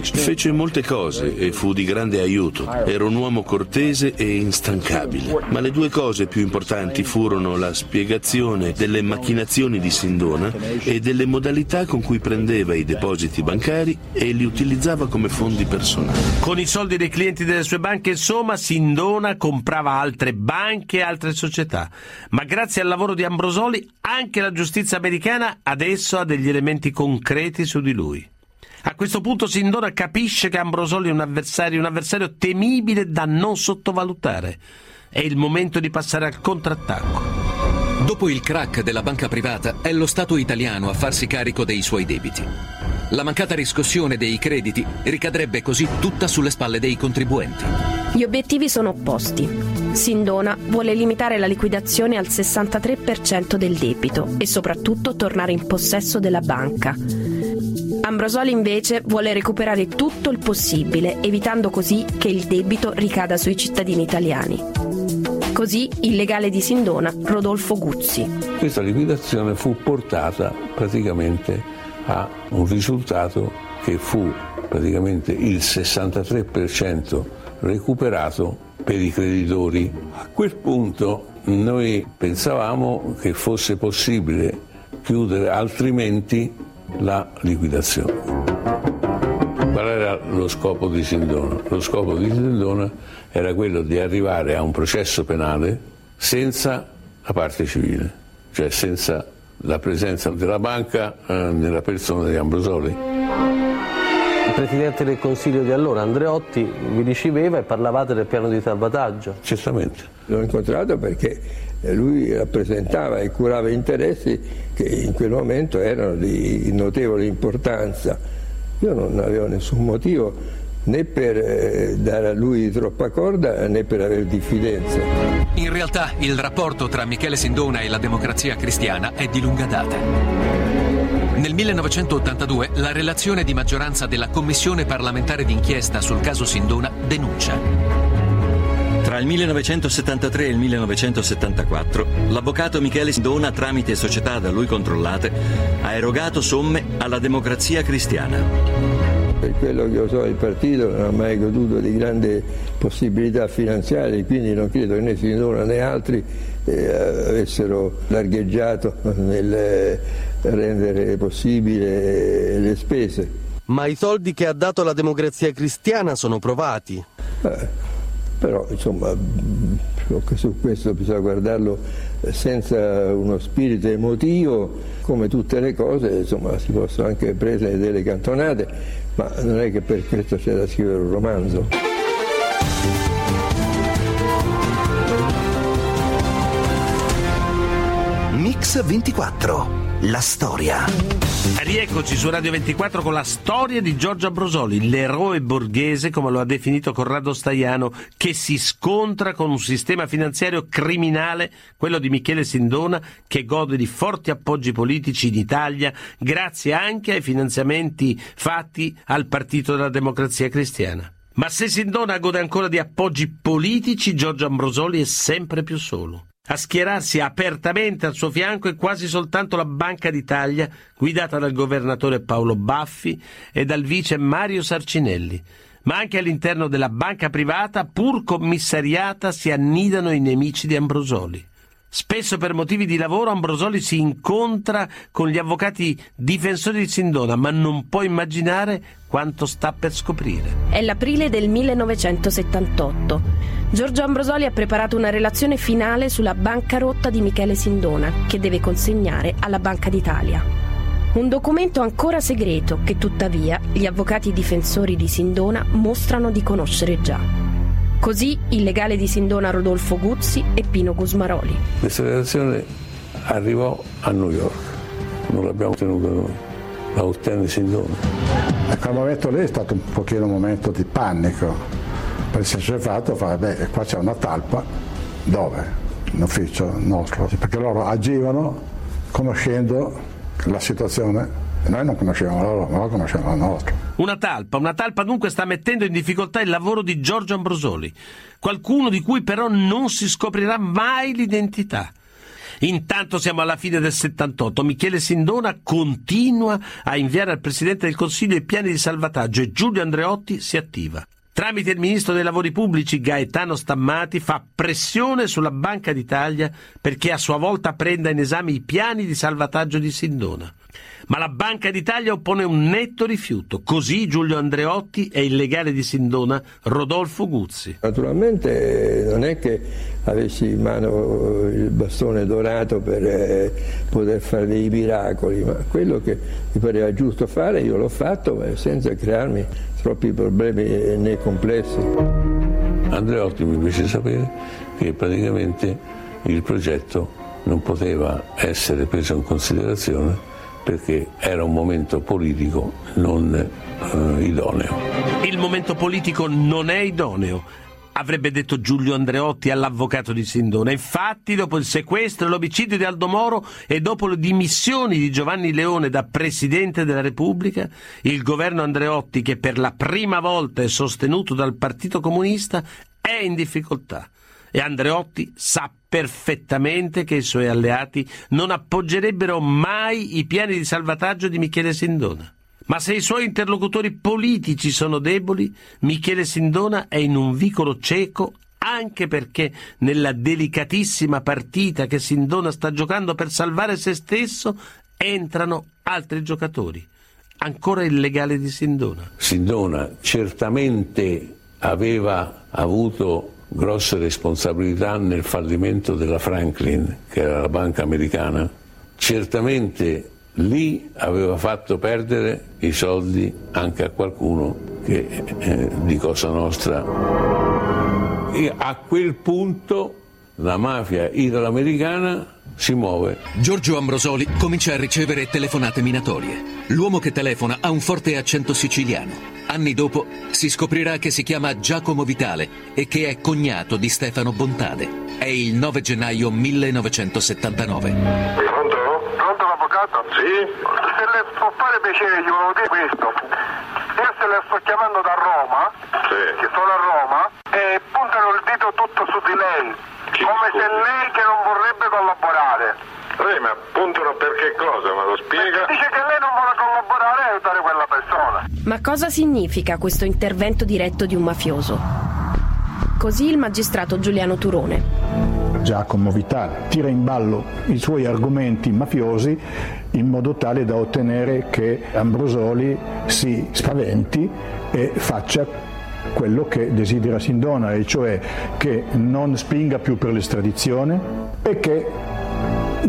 Fece molte cose e fu di grande aiuto. Era un uomo cortese e instancabile. Ma le due cose più importanti furono la spiegazione delle macchinazioni di Sindona e delle modalità con cui prendeva i depositi bancari e li utilizzava come fondi personali. Con i soldi dei clienti delle sue banche, insomma, Sindona comprava altre banche e altre società. Ma grazie al lavoro di Ambrosoli, anche la giustizia americana adesso ha degli elementi concreti su di lui. A questo punto Sindona capisce che Ambrosoli è un avversario, un avversario temibile da non sottovalutare. È il momento di passare al contrattacco. Dopo il crack della banca privata è lo Stato italiano a farsi carico dei suoi debiti. La mancata riscossione dei crediti ricadrebbe così tutta sulle spalle dei contribuenti. Gli obiettivi sono opposti. Sindona vuole limitare la liquidazione al 63% del debito e soprattutto tornare in possesso della banca. Ambrosoli invece vuole recuperare tutto il possibile, evitando così che il debito ricada sui cittadini italiani. Così il legale di Sindona, Rodolfo Guzzi. Questa liquidazione fu portata praticamente a un risultato che fu praticamente il 63% recuperato per i creditori. A quel punto noi pensavamo che fosse possibile chiudere altrimenti la liquidazione. Qual era lo scopo di Sindona? Lo scopo di Sindona era quello di arrivare a un processo penale senza la parte civile, cioè senza la presenza della banca eh, nella persona di Ambrosoli. Il Presidente del Consiglio di allora, Andreotti, vi riceveva e parlavate del piano di salvataggio. Certamente. L'ho incontrato perché lui rappresentava e curava interessi che in quel momento erano di notevole importanza. Io non avevo nessun motivo né per eh, dare a lui troppa corda né per avere diffidenza. In realtà il rapporto tra Michele Sindona e la democrazia cristiana è di lunga data. Nel 1982 la relazione di maggioranza della Commissione parlamentare d'inchiesta sul caso Sindona denuncia. Tra il 1973 e il 1974 l'avvocato Michele Sindona, tramite società da lui controllate, ha erogato somme alla democrazia cristiana. Per quello che io so il partito non ha mai goduto di grandi possibilità finanziarie, quindi non credo che né Sindona né altri eh, avessero largheggiato nel eh, rendere possibile le spese. Ma i soldi che ha dato la democrazia cristiana sono provati. Eh, però insomma su questo bisogna guardarlo senza uno spirito emotivo, come tutte le cose insomma, si possono anche prendere delle cantonate, ma non è che per questo c'è da scrivere un romanzo. Mix 24. La storia. Rieccoci su Radio 24 con la storia di Giorgio Ambrosoli, l'eroe borghese, come lo ha definito Corrado Staiano, che si scontra con un sistema finanziario criminale, quello di Michele Sindona, che gode di forti appoggi politici in Italia, grazie anche ai finanziamenti fatti al Partito della Democrazia Cristiana. Ma se Sindona gode ancora di appoggi politici, Giorgio Ambrosoli è sempre più solo. A schierarsi apertamente al suo fianco è quasi soltanto la Banca d'Italia, guidata dal governatore Paolo Baffi e dal vice Mario Sarcinelli. Ma anche all'interno della banca privata, pur commissariata, si annidano i nemici di Ambrosoli. Spesso per motivi di lavoro Ambrosoli si incontra con gli avvocati difensori di Sindona, ma non può immaginare quanto sta per scoprire. È l'aprile del 1978. Giorgio Ambrosoli ha preparato una relazione finale sulla bancarotta di Michele Sindona, che deve consegnare alla Banca d'Italia. Un documento ancora segreto che tuttavia gli avvocati difensori di Sindona mostrano di conoscere già. Così il legale di Sindona Rodolfo Guzzi e Pino Gusmaroli. Questa relazione arrivò a New York, non l'abbiamo tenuta noi, la ottenne Sindona. A quel momento lì è stato un pochino un momento di panico, perché si è fatto, fa, beh, qua c'è una talpa, dove? in ufficio nostro, perché loro agivano conoscendo la situazione noi non conoscevamo loro, ma loro conoscevano la nostra. Una talpa, una talpa dunque sta mettendo in difficoltà il lavoro di Giorgio Ambrosoli, qualcuno di cui però non si scoprirà mai l'identità. Intanto siamo alla fine del 78. Michele Sindona continua a inviare al Presidente del Consiglio i piani di salvataggio e Giulio Andreotti si attiva. Tramite il Ministro dei Lavori Pubblici Gaetano Stammati fa pressione sulla Banca d'Italia perché a sua volta prenda in esame i piani di salvataggio di Sindona. Ma la Banca d'Italia oppone un netto rifiuto. Così Giulio Andreotti e il legale di Sindona Rodolfo Guzzi. Naturalmente non è che avessi in mano il bastone dorato per eh, poter fare dei miracoli, ma quello che mi pareva giusto fare io l'ho fatto senza crearmi troppi problemi né complessi. Andreotti mi fece sapere che praticamente il progetto non poteva essere preso in considerazione perché era un momento politico non eh, idoneo. Il momento politico non è idoneo avrebbe detto Giulio Andreotti all'avvocato di Sindona. Infatti, dopo il sequestro e l'omicidio di Aldo Moro e dopo le dimissioni di Giovanni Leone da Presidente della Repubblica, il governo Andreotti, che per la prima volta è sostenuto dal Partito Comunista, è in difficoltà. E Andreotti sa perfettamente che i suoi alleati non appoggerebbero mai i piani di salvataggio di Michele Sindona. Ma se i suoi interlocutori politici sono deboli, Michele Sindona è in un vicolo cieco anche perché nella delicatissima partita che Sindona sta giocando per salvare se stesso entrano altri giocatori. Ancora il legale di Sindona. Sindona certamente aveva avuto grosse responsabilità nel fallimento della Franklin, che era la banca americana, certamente lì aveva fatto perdere i soldi anche a qualcuno che eh, di Cosa Nostra. E a quel punto la mafia italoamericana si muove. Giorgio Ambrosoli comincia a ricevere telefonate minatorie. L'uomo che telefona ha un forte accento siciliano. Anni dopo si scoprirà che si chiama Giacomo Vitale e che è cognato di Stefano Bontade. È il 9 gennaio 1979. Pronto? Pronto l'avvocato? Sì. Se le può fare piacere, gli volevo dire questo. Io se le sto chiamando da Roma, sì. che sono a Roma, e puntano il dito tutto su di lei, come se lei che non vorrebbe collaborare. Sì, ma puntano per che cosa? Me lo spiega? Perché dice che lei non vuole collaborare e aiutare quella persona. Ma cosa significa questo intervento diretto di un mafioso? Così il magistrato Giuliano Turone. Giacomo Vitale tira in ballo i suoi argomenti mafiosi in modo tale da ottenere che Ambrosoli si spaventi e faccia quello che desidera Sindona, e cioè che non spinga più per l'estradizione e che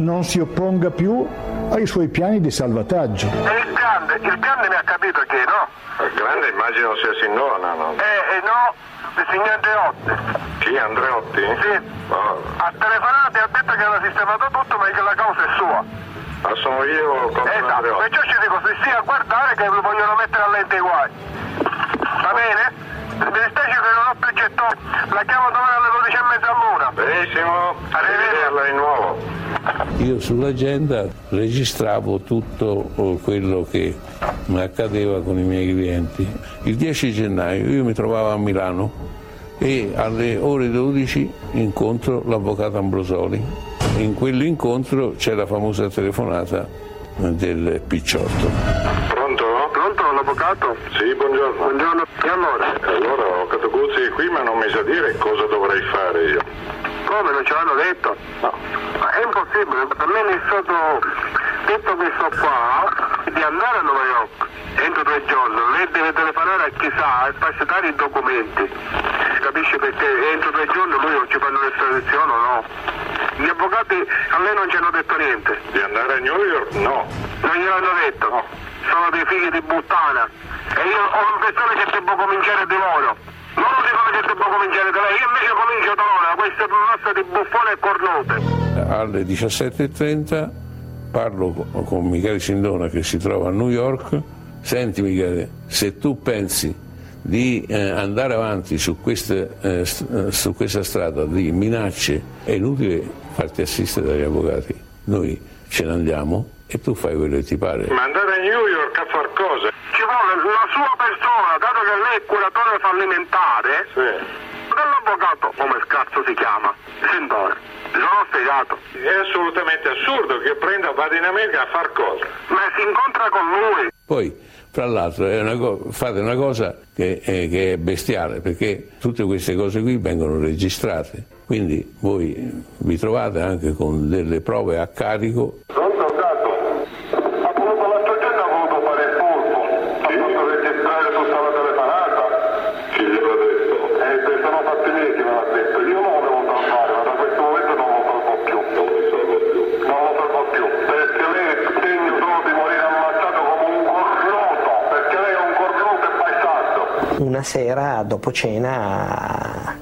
non si opponga più ai suoi piani di salvataggio. E il grande, il grande mi ha capito che no? Il grande immagino sia Sindona, no? Eh, eh no, il signor Andreotti. Chi, Andreotti? Sì. Oh. Ha telefonato e ha detto che aveva sistemato tutto ma che la causa è sua. Ma sono io contro esatto. Andreotti. Perciò ci dico, se stia a guardare che lo vogliono mettere a lente i guai. Va bene? Mi dispiace che non ho più gettoni. La chiamo domani alle 12 e mezza all'una. Benissimo. Arrivederla di nuovo. Io sull'agenda registravo tutto quello che mi accadeva con i miei clienti. Il 10 gennaio io mi trovavo a Milano e alle ore 12 incontro l'avvocato Ambrosoli. In quell'incontro c'è la famosa telefonata del Picciotto. Pronto? L'avvocato? Sì, buongiorno. Buongiorno. E allora? Allora ho Catoguzzi è qui ma non mi sa dire cosa dovrei fare io. Come non ce l'hanno detto? No. Ma è impossibile, per me mi è stato detto questo qua di andare a New York entro tre giorni, lei deve telefonare a chi sa e farsi dare i documenti. Capisce perché entro tre giorni lui non ci fanno l'estradizione o no? Gli avvocati a lei non ci hanno detto niente. Di andare a New York? No. Non gliel'hanno detto? No. Sono dei figli di puttana. E io ho l'impressione che devo cominciare di loro. Loro dicono che devo cominciare da lei, io invece comincio da loro, queste razza di buffone e cornote. Alle 17.30 parlo con- Michele Sindona che si trova a New York. Senti Michele, se tu pensi di eh, andare avanti su questa, eh, su questa strada di minacce è inutile farti assistere dagli avvocati. Noi ce ne andiamo e tu fai quello che ti pare. Ma andare a New York a far cosa? Ci vuole la sua persona, dato che lei è curatore fallimentare, sì. dell'avvocato, come scarso si chiama, Sindore. Sono spiegato. È assolutamente assurdo che prenda, vada in America a far cosa? Ma si incontra con lui. Poi, fra l'altro, una co- fate una cosa che è, che è bestiale, perché tutte queste cose qui vengono registrate. Quindi voi vi trovate anche con delle prove a carico. Pronto, sera, dopo cena,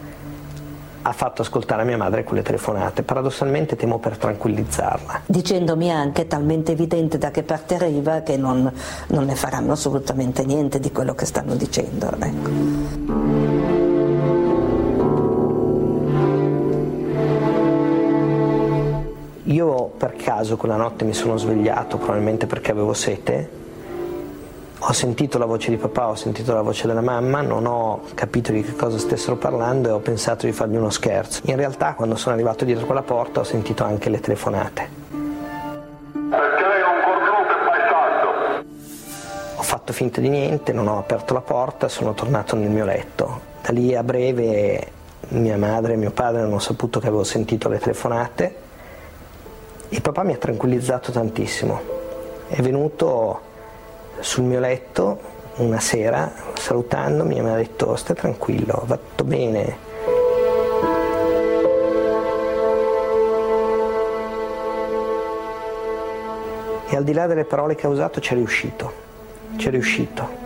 ha fatto ascoltare a mia madre quelle telefonate. Paradossalmente temo per tranquillizzarla. Dicendomi anche talmente evidente da che parte arriva che non, non ne faranno assolutamente niente di quello che stanno dicendo. Ecco. Io per caso quella notte mi sono svegliato, probabilmente perché avevo sete, ho sentito la voce di papà, ho sentito la voce della mamma, non ho capito di che cosa stessero parlando e ho pensato di fargli uno scherzo. In realtà quando sono arrivato dietro quella porta ho sentito anche le telefonate. Perché è un cornuto e bastardo. Ho fatto finta di niente, non ho aperto la porta, sono tornato nel mio letto. Da lì a breve mia madre e mio padre hanno saputo che avevo sentito le telefonate e papà mi ha tranquillizzato tantissimo. È venuto sul mio letto una sera salutandomi mi ha detto stai tranquillo, va tutto bene. E al di là delle parole che ha usato c'è riuscito, c'è riuscito.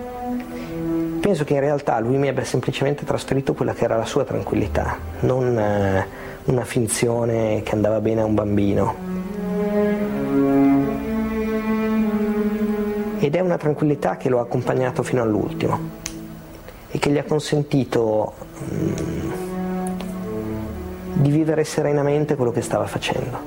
Penso che in realtà lui mi abbia semplicemente trasferito quella che era la sua tranquillità, non eh, una finzione che andava bene a un bambino. Ed è una tranquillità che lo ha accompagnato fino all'ultimo e che gli ha consentito mm, di vivere serenamente quello che stava facendo.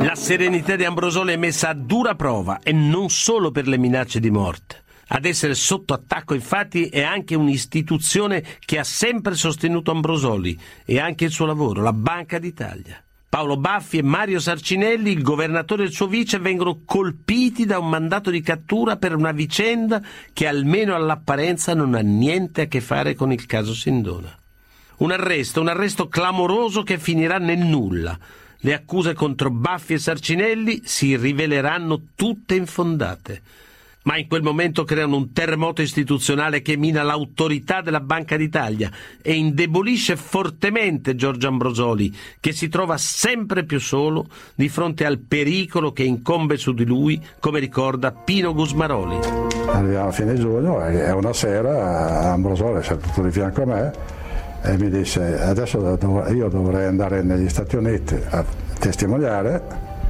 La serenità di Ambrosoli è messa a dura prova e non solo per le minacce di morte. Ad essere sotto attacco infatti è anche un'istituzione che ha sempre sostenuto Ambrosoli e anche il suo lavoro, la Banca d'Italia. Paolo Baffi e Mario Sarcinelli, il governatore e il suo vice, vengono colpiti da un mandato di cattura per una vicenda che almeno all'apparenza non ha niente a che fare con il caso Sindona. Un arresto, un arresto clamoroso che finirà nel nulla. Le accuse contro Baffi e Sarcinelli si riveleranno tutte infondate ma in quel momento creano un terremoto istituzionale che mina l'autorità della Banca d'Italia e indebolisce fortemente Giorgio Ambrosoli, che si trova sempre più solo di fronte al pericolo che incombe su di lui, come ricorda Pino Gusmaroli. Arriviamo a fine giugno e una sera Ambrosoli è seduto di fianco a me e mi disse adesso io dovrei andare negli Stati Uniti a testimoniare,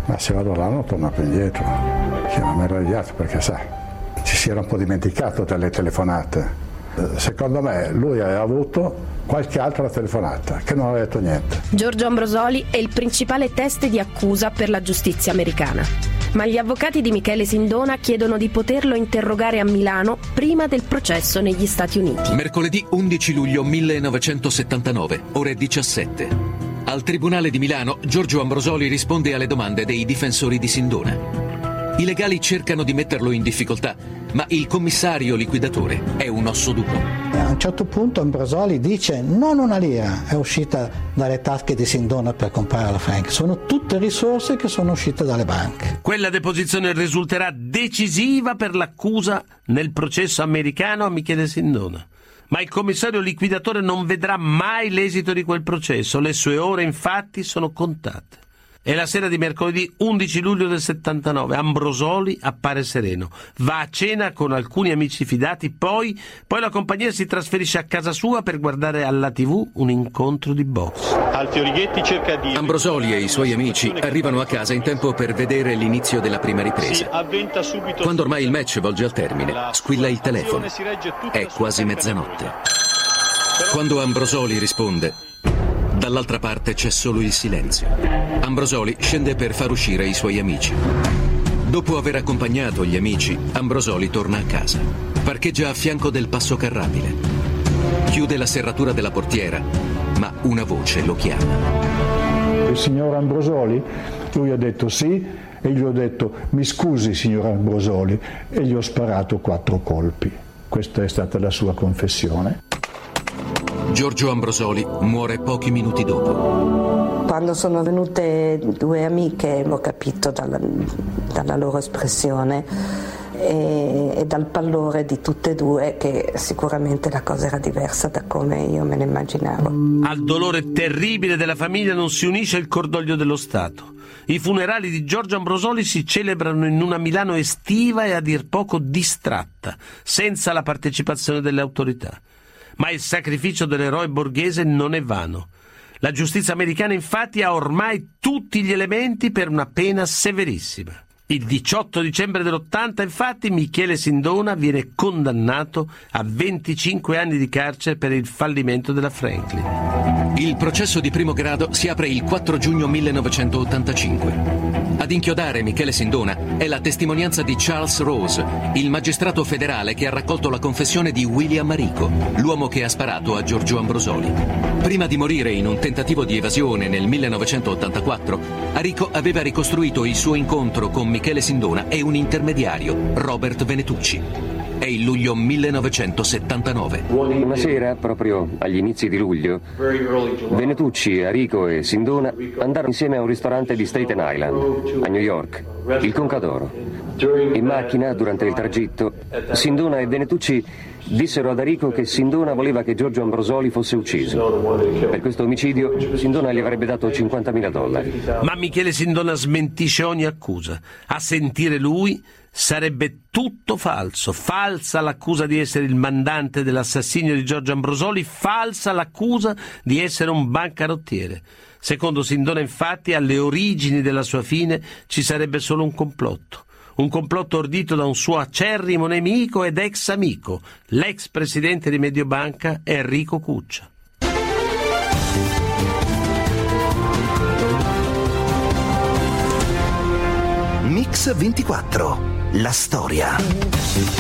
ma se vado là non torno più indietro. Mi meravigliato perché sai ci si era un po' dimenticato delle telefonate. Secondo me lui aveva avuto qualche altra telefonata che non aveva detto niente. Giorgio Ambrosoli è il principale test di accusa per la giustizia americana. Ma gli avvocati di Michele Sindona chiedono di poterlo interrogare a Milano prima del processo negli Stati Uniti. Mercoledì 11 luglio 1979, ore 17. Al Tribunale di Milano, Giorgio Ambrosoli risponde alle domande dei difensori di Sindona. I legali cercano di metterlo in difficoltà, ma il commissario liquidatore è un osso duro. A un certo punto Ambrosoli dice non una lira è uscita dalle tasche di Sindona per comprare la Frank, sono tutte risorse che sono uscite dalle banche. Quella deposizione risulterà decisiva per l'accusa nel processo americano a Michele Sindona. Ma il commissario liquidatore non vedrà mai l'esito di quel processo, le sue ore infatti sono contate. È la sera di mercoledì 11 luglio del 79. Ambrosoli appare sereno. Va a cena con alcuni amici fidati, poi, poi la compagnia si trasferisce a casa sua per guardare alla tv un incontro di box. Ambrosoli e i suoi amici arrivano a casa in tempo per vedere l'inizio della prima Si ripresa. avventa subito... Quando ormai il match volge al termine, squilla il telefono. È quasi mezzanotte. Quando Ambrosoli risponde, dall'altra parte c'è solo il silenzio. Ambrosoli scende per far uscire i suoi amici. Dopo aver accompagnato gli amici, Ambrosoli torna a casa. Parcheggia a fianco del passo carrabile. Chiude la serratura della portiera, ma una voce lo chiama. Il signor Ambrosoli? Lui ha detto sì e gli ho detto mi scusi signor Ambrosoli e gli ho sparato quattro colpi. Questa è stata la sua confessione. Giorgio Ambrosoli muore pochi minuti dopo. Quando sono venute due amiche l'ho capito dalla, dalla loro espressione e, e dal pallore di tutte e due che sicuramente la cosa era diversa da come io me ne immaginavo. Al dolore terribile della famiglia non si unisce il cordoglio dello Stato. I funerali di Giorgio Ambrosoli si celebrano in una Milano estiva e a dir poco distratta, senza la partecipazione delle autorità. Ma il sacrificio dell'eroe borghese non è vano. La giustizia americana infatti ha ormai tutti gli elementi per una pena severissima. Il 18 dicembre dell'80 infatti Michele Sindona viene condannato a 25 anni di carcere per il fallimento della Franklin. Il processo di primo grado si apre il 4 giugno 1985. Ad inchiodare Michele Sindona è la testimonianza di Charles Rose, il magistrato federale che ha raccolto la confessione di William Arico, l'uomo che ha sparato a Giorgio Ambrosoli. Prima di morire in un tentativo di evasione nel 1984, Arico aveva ricostruito il suo incontro con Michele Sindona e un intermediario, Robert Venetucci. È il luglio 1979. Una sera, proprio agli inizi di luglio, Venetucci, Arico e Sindona andarono insieme a un ristorante di Staten Island, a New York, il Concadoro. In macchina, durante il tragitto, Sindona e Venetucci dissero ad Arico che Sindona voleva che Giorgio Ambrosoli fosse ucciso. Per questo omicidio Sindona gli avrebbe dato 50.000 dollari. Ma Michele Sindona smentisce ogni accusa. A sentire lui sarebbe tutto falso. Falsa l'accusa di essere il mandante dell'assassinio di Giorgio Ambrosoli, falsa l'accusa di essere un bancarottiere. Secondo Sindona, infatti, alle origini della sua fine ci sarebbe solo un complotto. Un complotto ordito da un suo acerrimo nemico ed ex amico, l'ex presidente di Mediobanca Enrico Cuccia. Mix 24. La storia.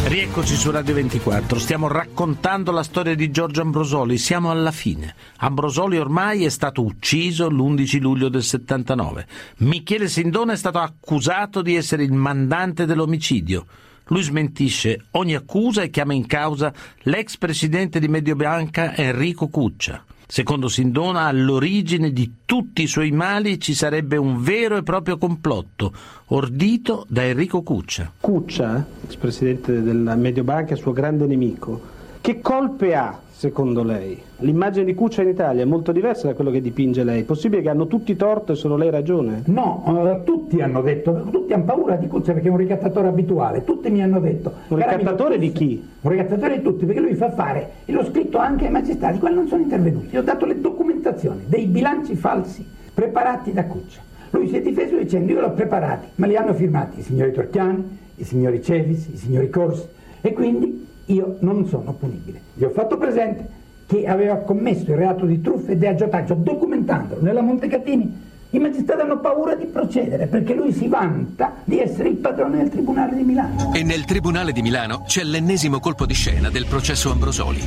Rieccoci su Radio 24, stiamo raccontando la storia di Giorgio Ambrosoli, siamo alla fine. Ambrosoli ormai è stato ucciso l'11 luglio del 79. Michele Sindona è stato accusato di essere il mandante dell'omicidio. Lui smentisce ogni accusa e chiama in causa l'ex presidente di Mediobanca Enrico Cuccia. Secondo Sindona, all'origine di tutti i suoi mali ci sarebbe un vero e proprio complotto, ordito da Enrico Cuccia. Cuccia, ex presidente della Mediobanca, è suo grande nemico. Che colpe ha, secondo lei? L'immagine di Cuccia in Italia è molto diversa da quello che dipinge lei. Possibile che hanno tutti torto e solo lei ragione? No, tutti hanno detto, tutti hanno paura di Cuccia perché è un ricattatore abituale, tutti mi hanno detto. Un "Cara ricattatore amico, di chi? Un ricattatore di tutti, perché lui fa fare, e l'ho scritto anche ai magistrati, quelli non sono intervenuti. Io ho dato le documentazioni dei bilanci falsi preparati da Cuccia. Lui si è difeso dicendo io l'ho preparati, ma li hanno firmati i signori Torchiani, i signori Cevis, i signori Corsi e quindi io non sono punibile. Gli ho fatto presente che aveva commesso il reato di truffa e di aggiotaggio documentandolo nella Montecatini. I magistrati hanno paura di procedere perché lui si vanta di essere il padrone del Tribunale di Milano. E nel Tribunale di Milano c'è l'ennesimo colpo di scena del processo Ambrosoli.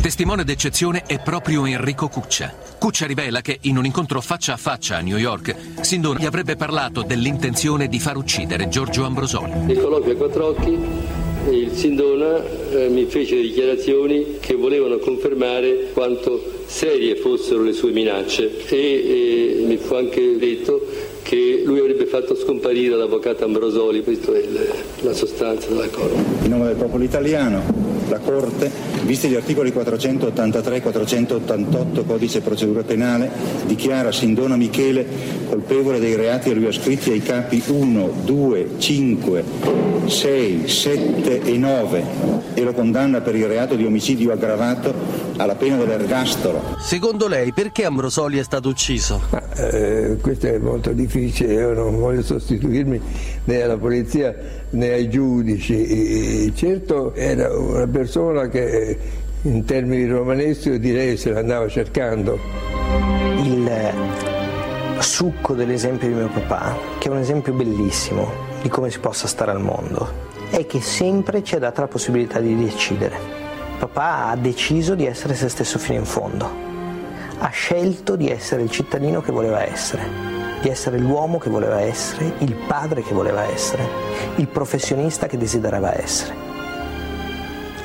Testimone d'eccezione è proprio Enrico Cuccia. Cuccia rivela che in un incontro faccia a faccia a New York, Sindona gli avrebbe parlato dell'intenzione di far uccidere Giorgio Ambrosoli. Nel colloquio a quattro occhi il Sindona eh, mi fece dichiarazioni che volevano confermare quanto serie fossero le sue minacce e, e mi fu anche detto che lui avrebbe fatto scomparire l'avvocato Ambrosoli, questa è la sostanza della cosa. In nome del popolo italiano, la Corte visti gli articoli 483 e 488 Codice Procedura Penale, dichiara Sindona Michele colpevole dei reati a lui ascritti ai capi 1, 2, 5, 6, 7 e 9 e lo condanna per il reato di omicidio aggravato alla pena dell'ergastolo. Secondo lei perché Ambrosoli è stato ucciso? Ma, eh, questo è molto difficile, io non voglio sostituirmi né alla polizia né ai giudici. Certo era una persona che in termini romaneschi direi se l'andava cercando. Il succo dell'esempio di mio papà, che è un esempio bellissimo di come si possa stare al mondo, è che sempre ci è data la possibilità di decidere. Papà ha deciso di essere se stesso fino in fondo, ha scelto di essere il cittadino che voleva essere, di essere l'uomo che voleva essere, il padre che voleva essere, il professionista che desiderava essere.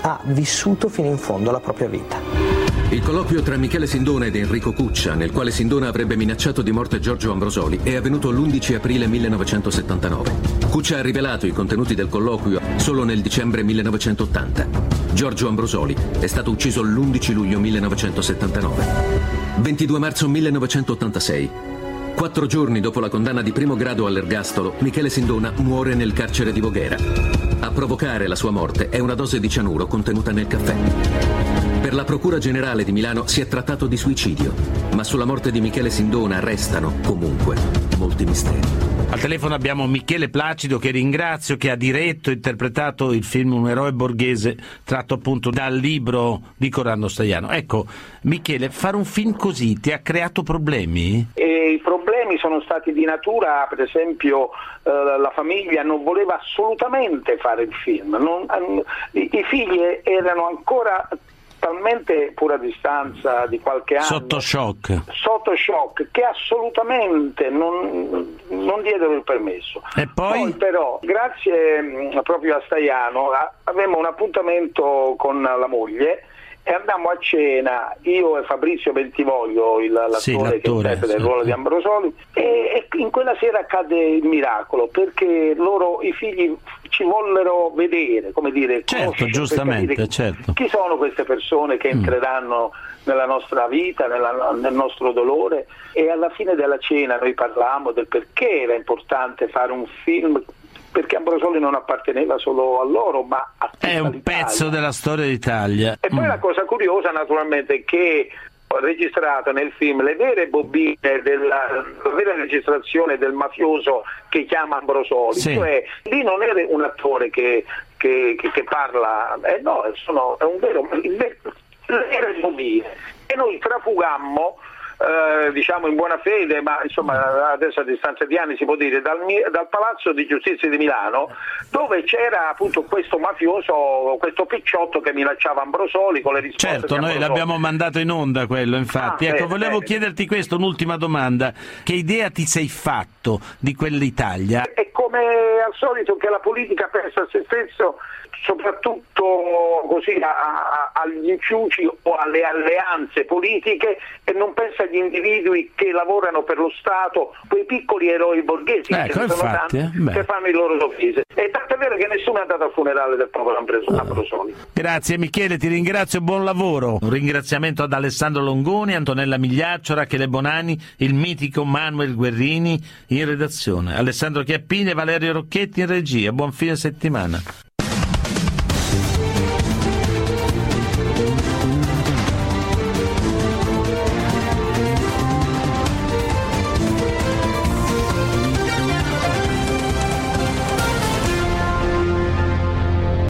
Ha vissuto fino in fondo la propria vita. Il colloquio tra Michele Sindona ed Enrico Cuccia, nel quale Sindona avrebbe minacciato di morte Giorgio Ambrosoli, è avvenuto l'11 aprile 1979. Cuccia ha rivelato i contenuti del colloquio solo nel dicembre 1980. Giorgio Ambrosoli è stato ucciso l'11 luglio 1979. 22 marzo 1986. Quattro giorni dopo la condanna di primo grado all'ergastolo, Michele Sindona muore nel carcere di Voghera. A provocare la sua morte è una dose di cianuro contenuta nel caffè. Per la Procura Generale di Milano si è trattato di suicidio, ma sulla morte di Michele Sindona restano, comunque, molti misteri. Al telefono abbiamo Michele Placido che ringrazio, che ha diretto e interpretato il film Un eroe borghese tratto appunto dal libro di Corrado Staiano. Ecco, Michele, fare un film così ti ha creato problemi? E I problemi sono stati di natura, per esempio eh, la famiglia non voleva assolutamente fare il film, non, i, i figli erano ancora talmente pure a distanza di qualche anno sotto shock, sotto shock che assolutamente non, non diedero il permesso. E poi? poi però, grazie mh, proprio a Staiano, avevamo un appuntamento con la moglie e andammo a cena, io e Fabrizio Bentivoglio, il, l'attore, sì, l'attore che interpreta il ruolo di Ambrosoli, e, e, in quella sera accade il miracolo perché loro, i figli ci vollero vedere, come dire, certo, giustamente, dire, certo. chi sono queste persone che entreranno mm. nella nostra vita, nella, nel nostro dolore e alla fine della cena noi parlammo del perché era importante fare un film perché Ambrosoli non apparteneva solo a loro, ma a tutta È un l'Italia. pezzo della storia d'Italia. E poi Mm. la cosa curiosa naturalmente è che ho registrato nel film le vere bobine della la vera registrazione del mafioso che chiama Ambrosoli, Sì. cioè lì non era un attore che, che- che- che parla, eh no, sono, è un vero, il ver- le vere bobine. E noi trafugammo eh, diciamo in buona fede, ma insomma adesso a distanza di anni si può dire, dal, dal Palazzo di Giustizia di Milano, dove c'era appunto questo mafioso, questo picciotto che minacciava Ambrosoli con le risposte Certo, noi Ambrosoli. l'abbiamo mandato in onda quello, infatti. Ah, ecco, bene, volevo bene. chiederti questo, un'ultima domanda. Che idea ti sei fatto di quell'Italia? È come al solito che la politica pensa a se stesso, soprattutto così a- a- agli inciuci o alle alleanze politiche e non pensa agli individui che lavorano per lo Stato, quei piccoli eroi borghesi Ecco, sono infatti, tanti, eh, che fanno il loro dovere. E tanto è vero che nessuno è andato al funerale del povero Ambros- Ambrosoli. Grazie Michele, ti ringrazio, buon lavoro. Un ringraziamento ad Alessandro Longoni, Antonella Migliaccio, Rachele Bonani, il mitico Manuel Guerrini in redazione, Alessandro Chiappini e Valerio Rocchetti in regia. Buon fine settimana.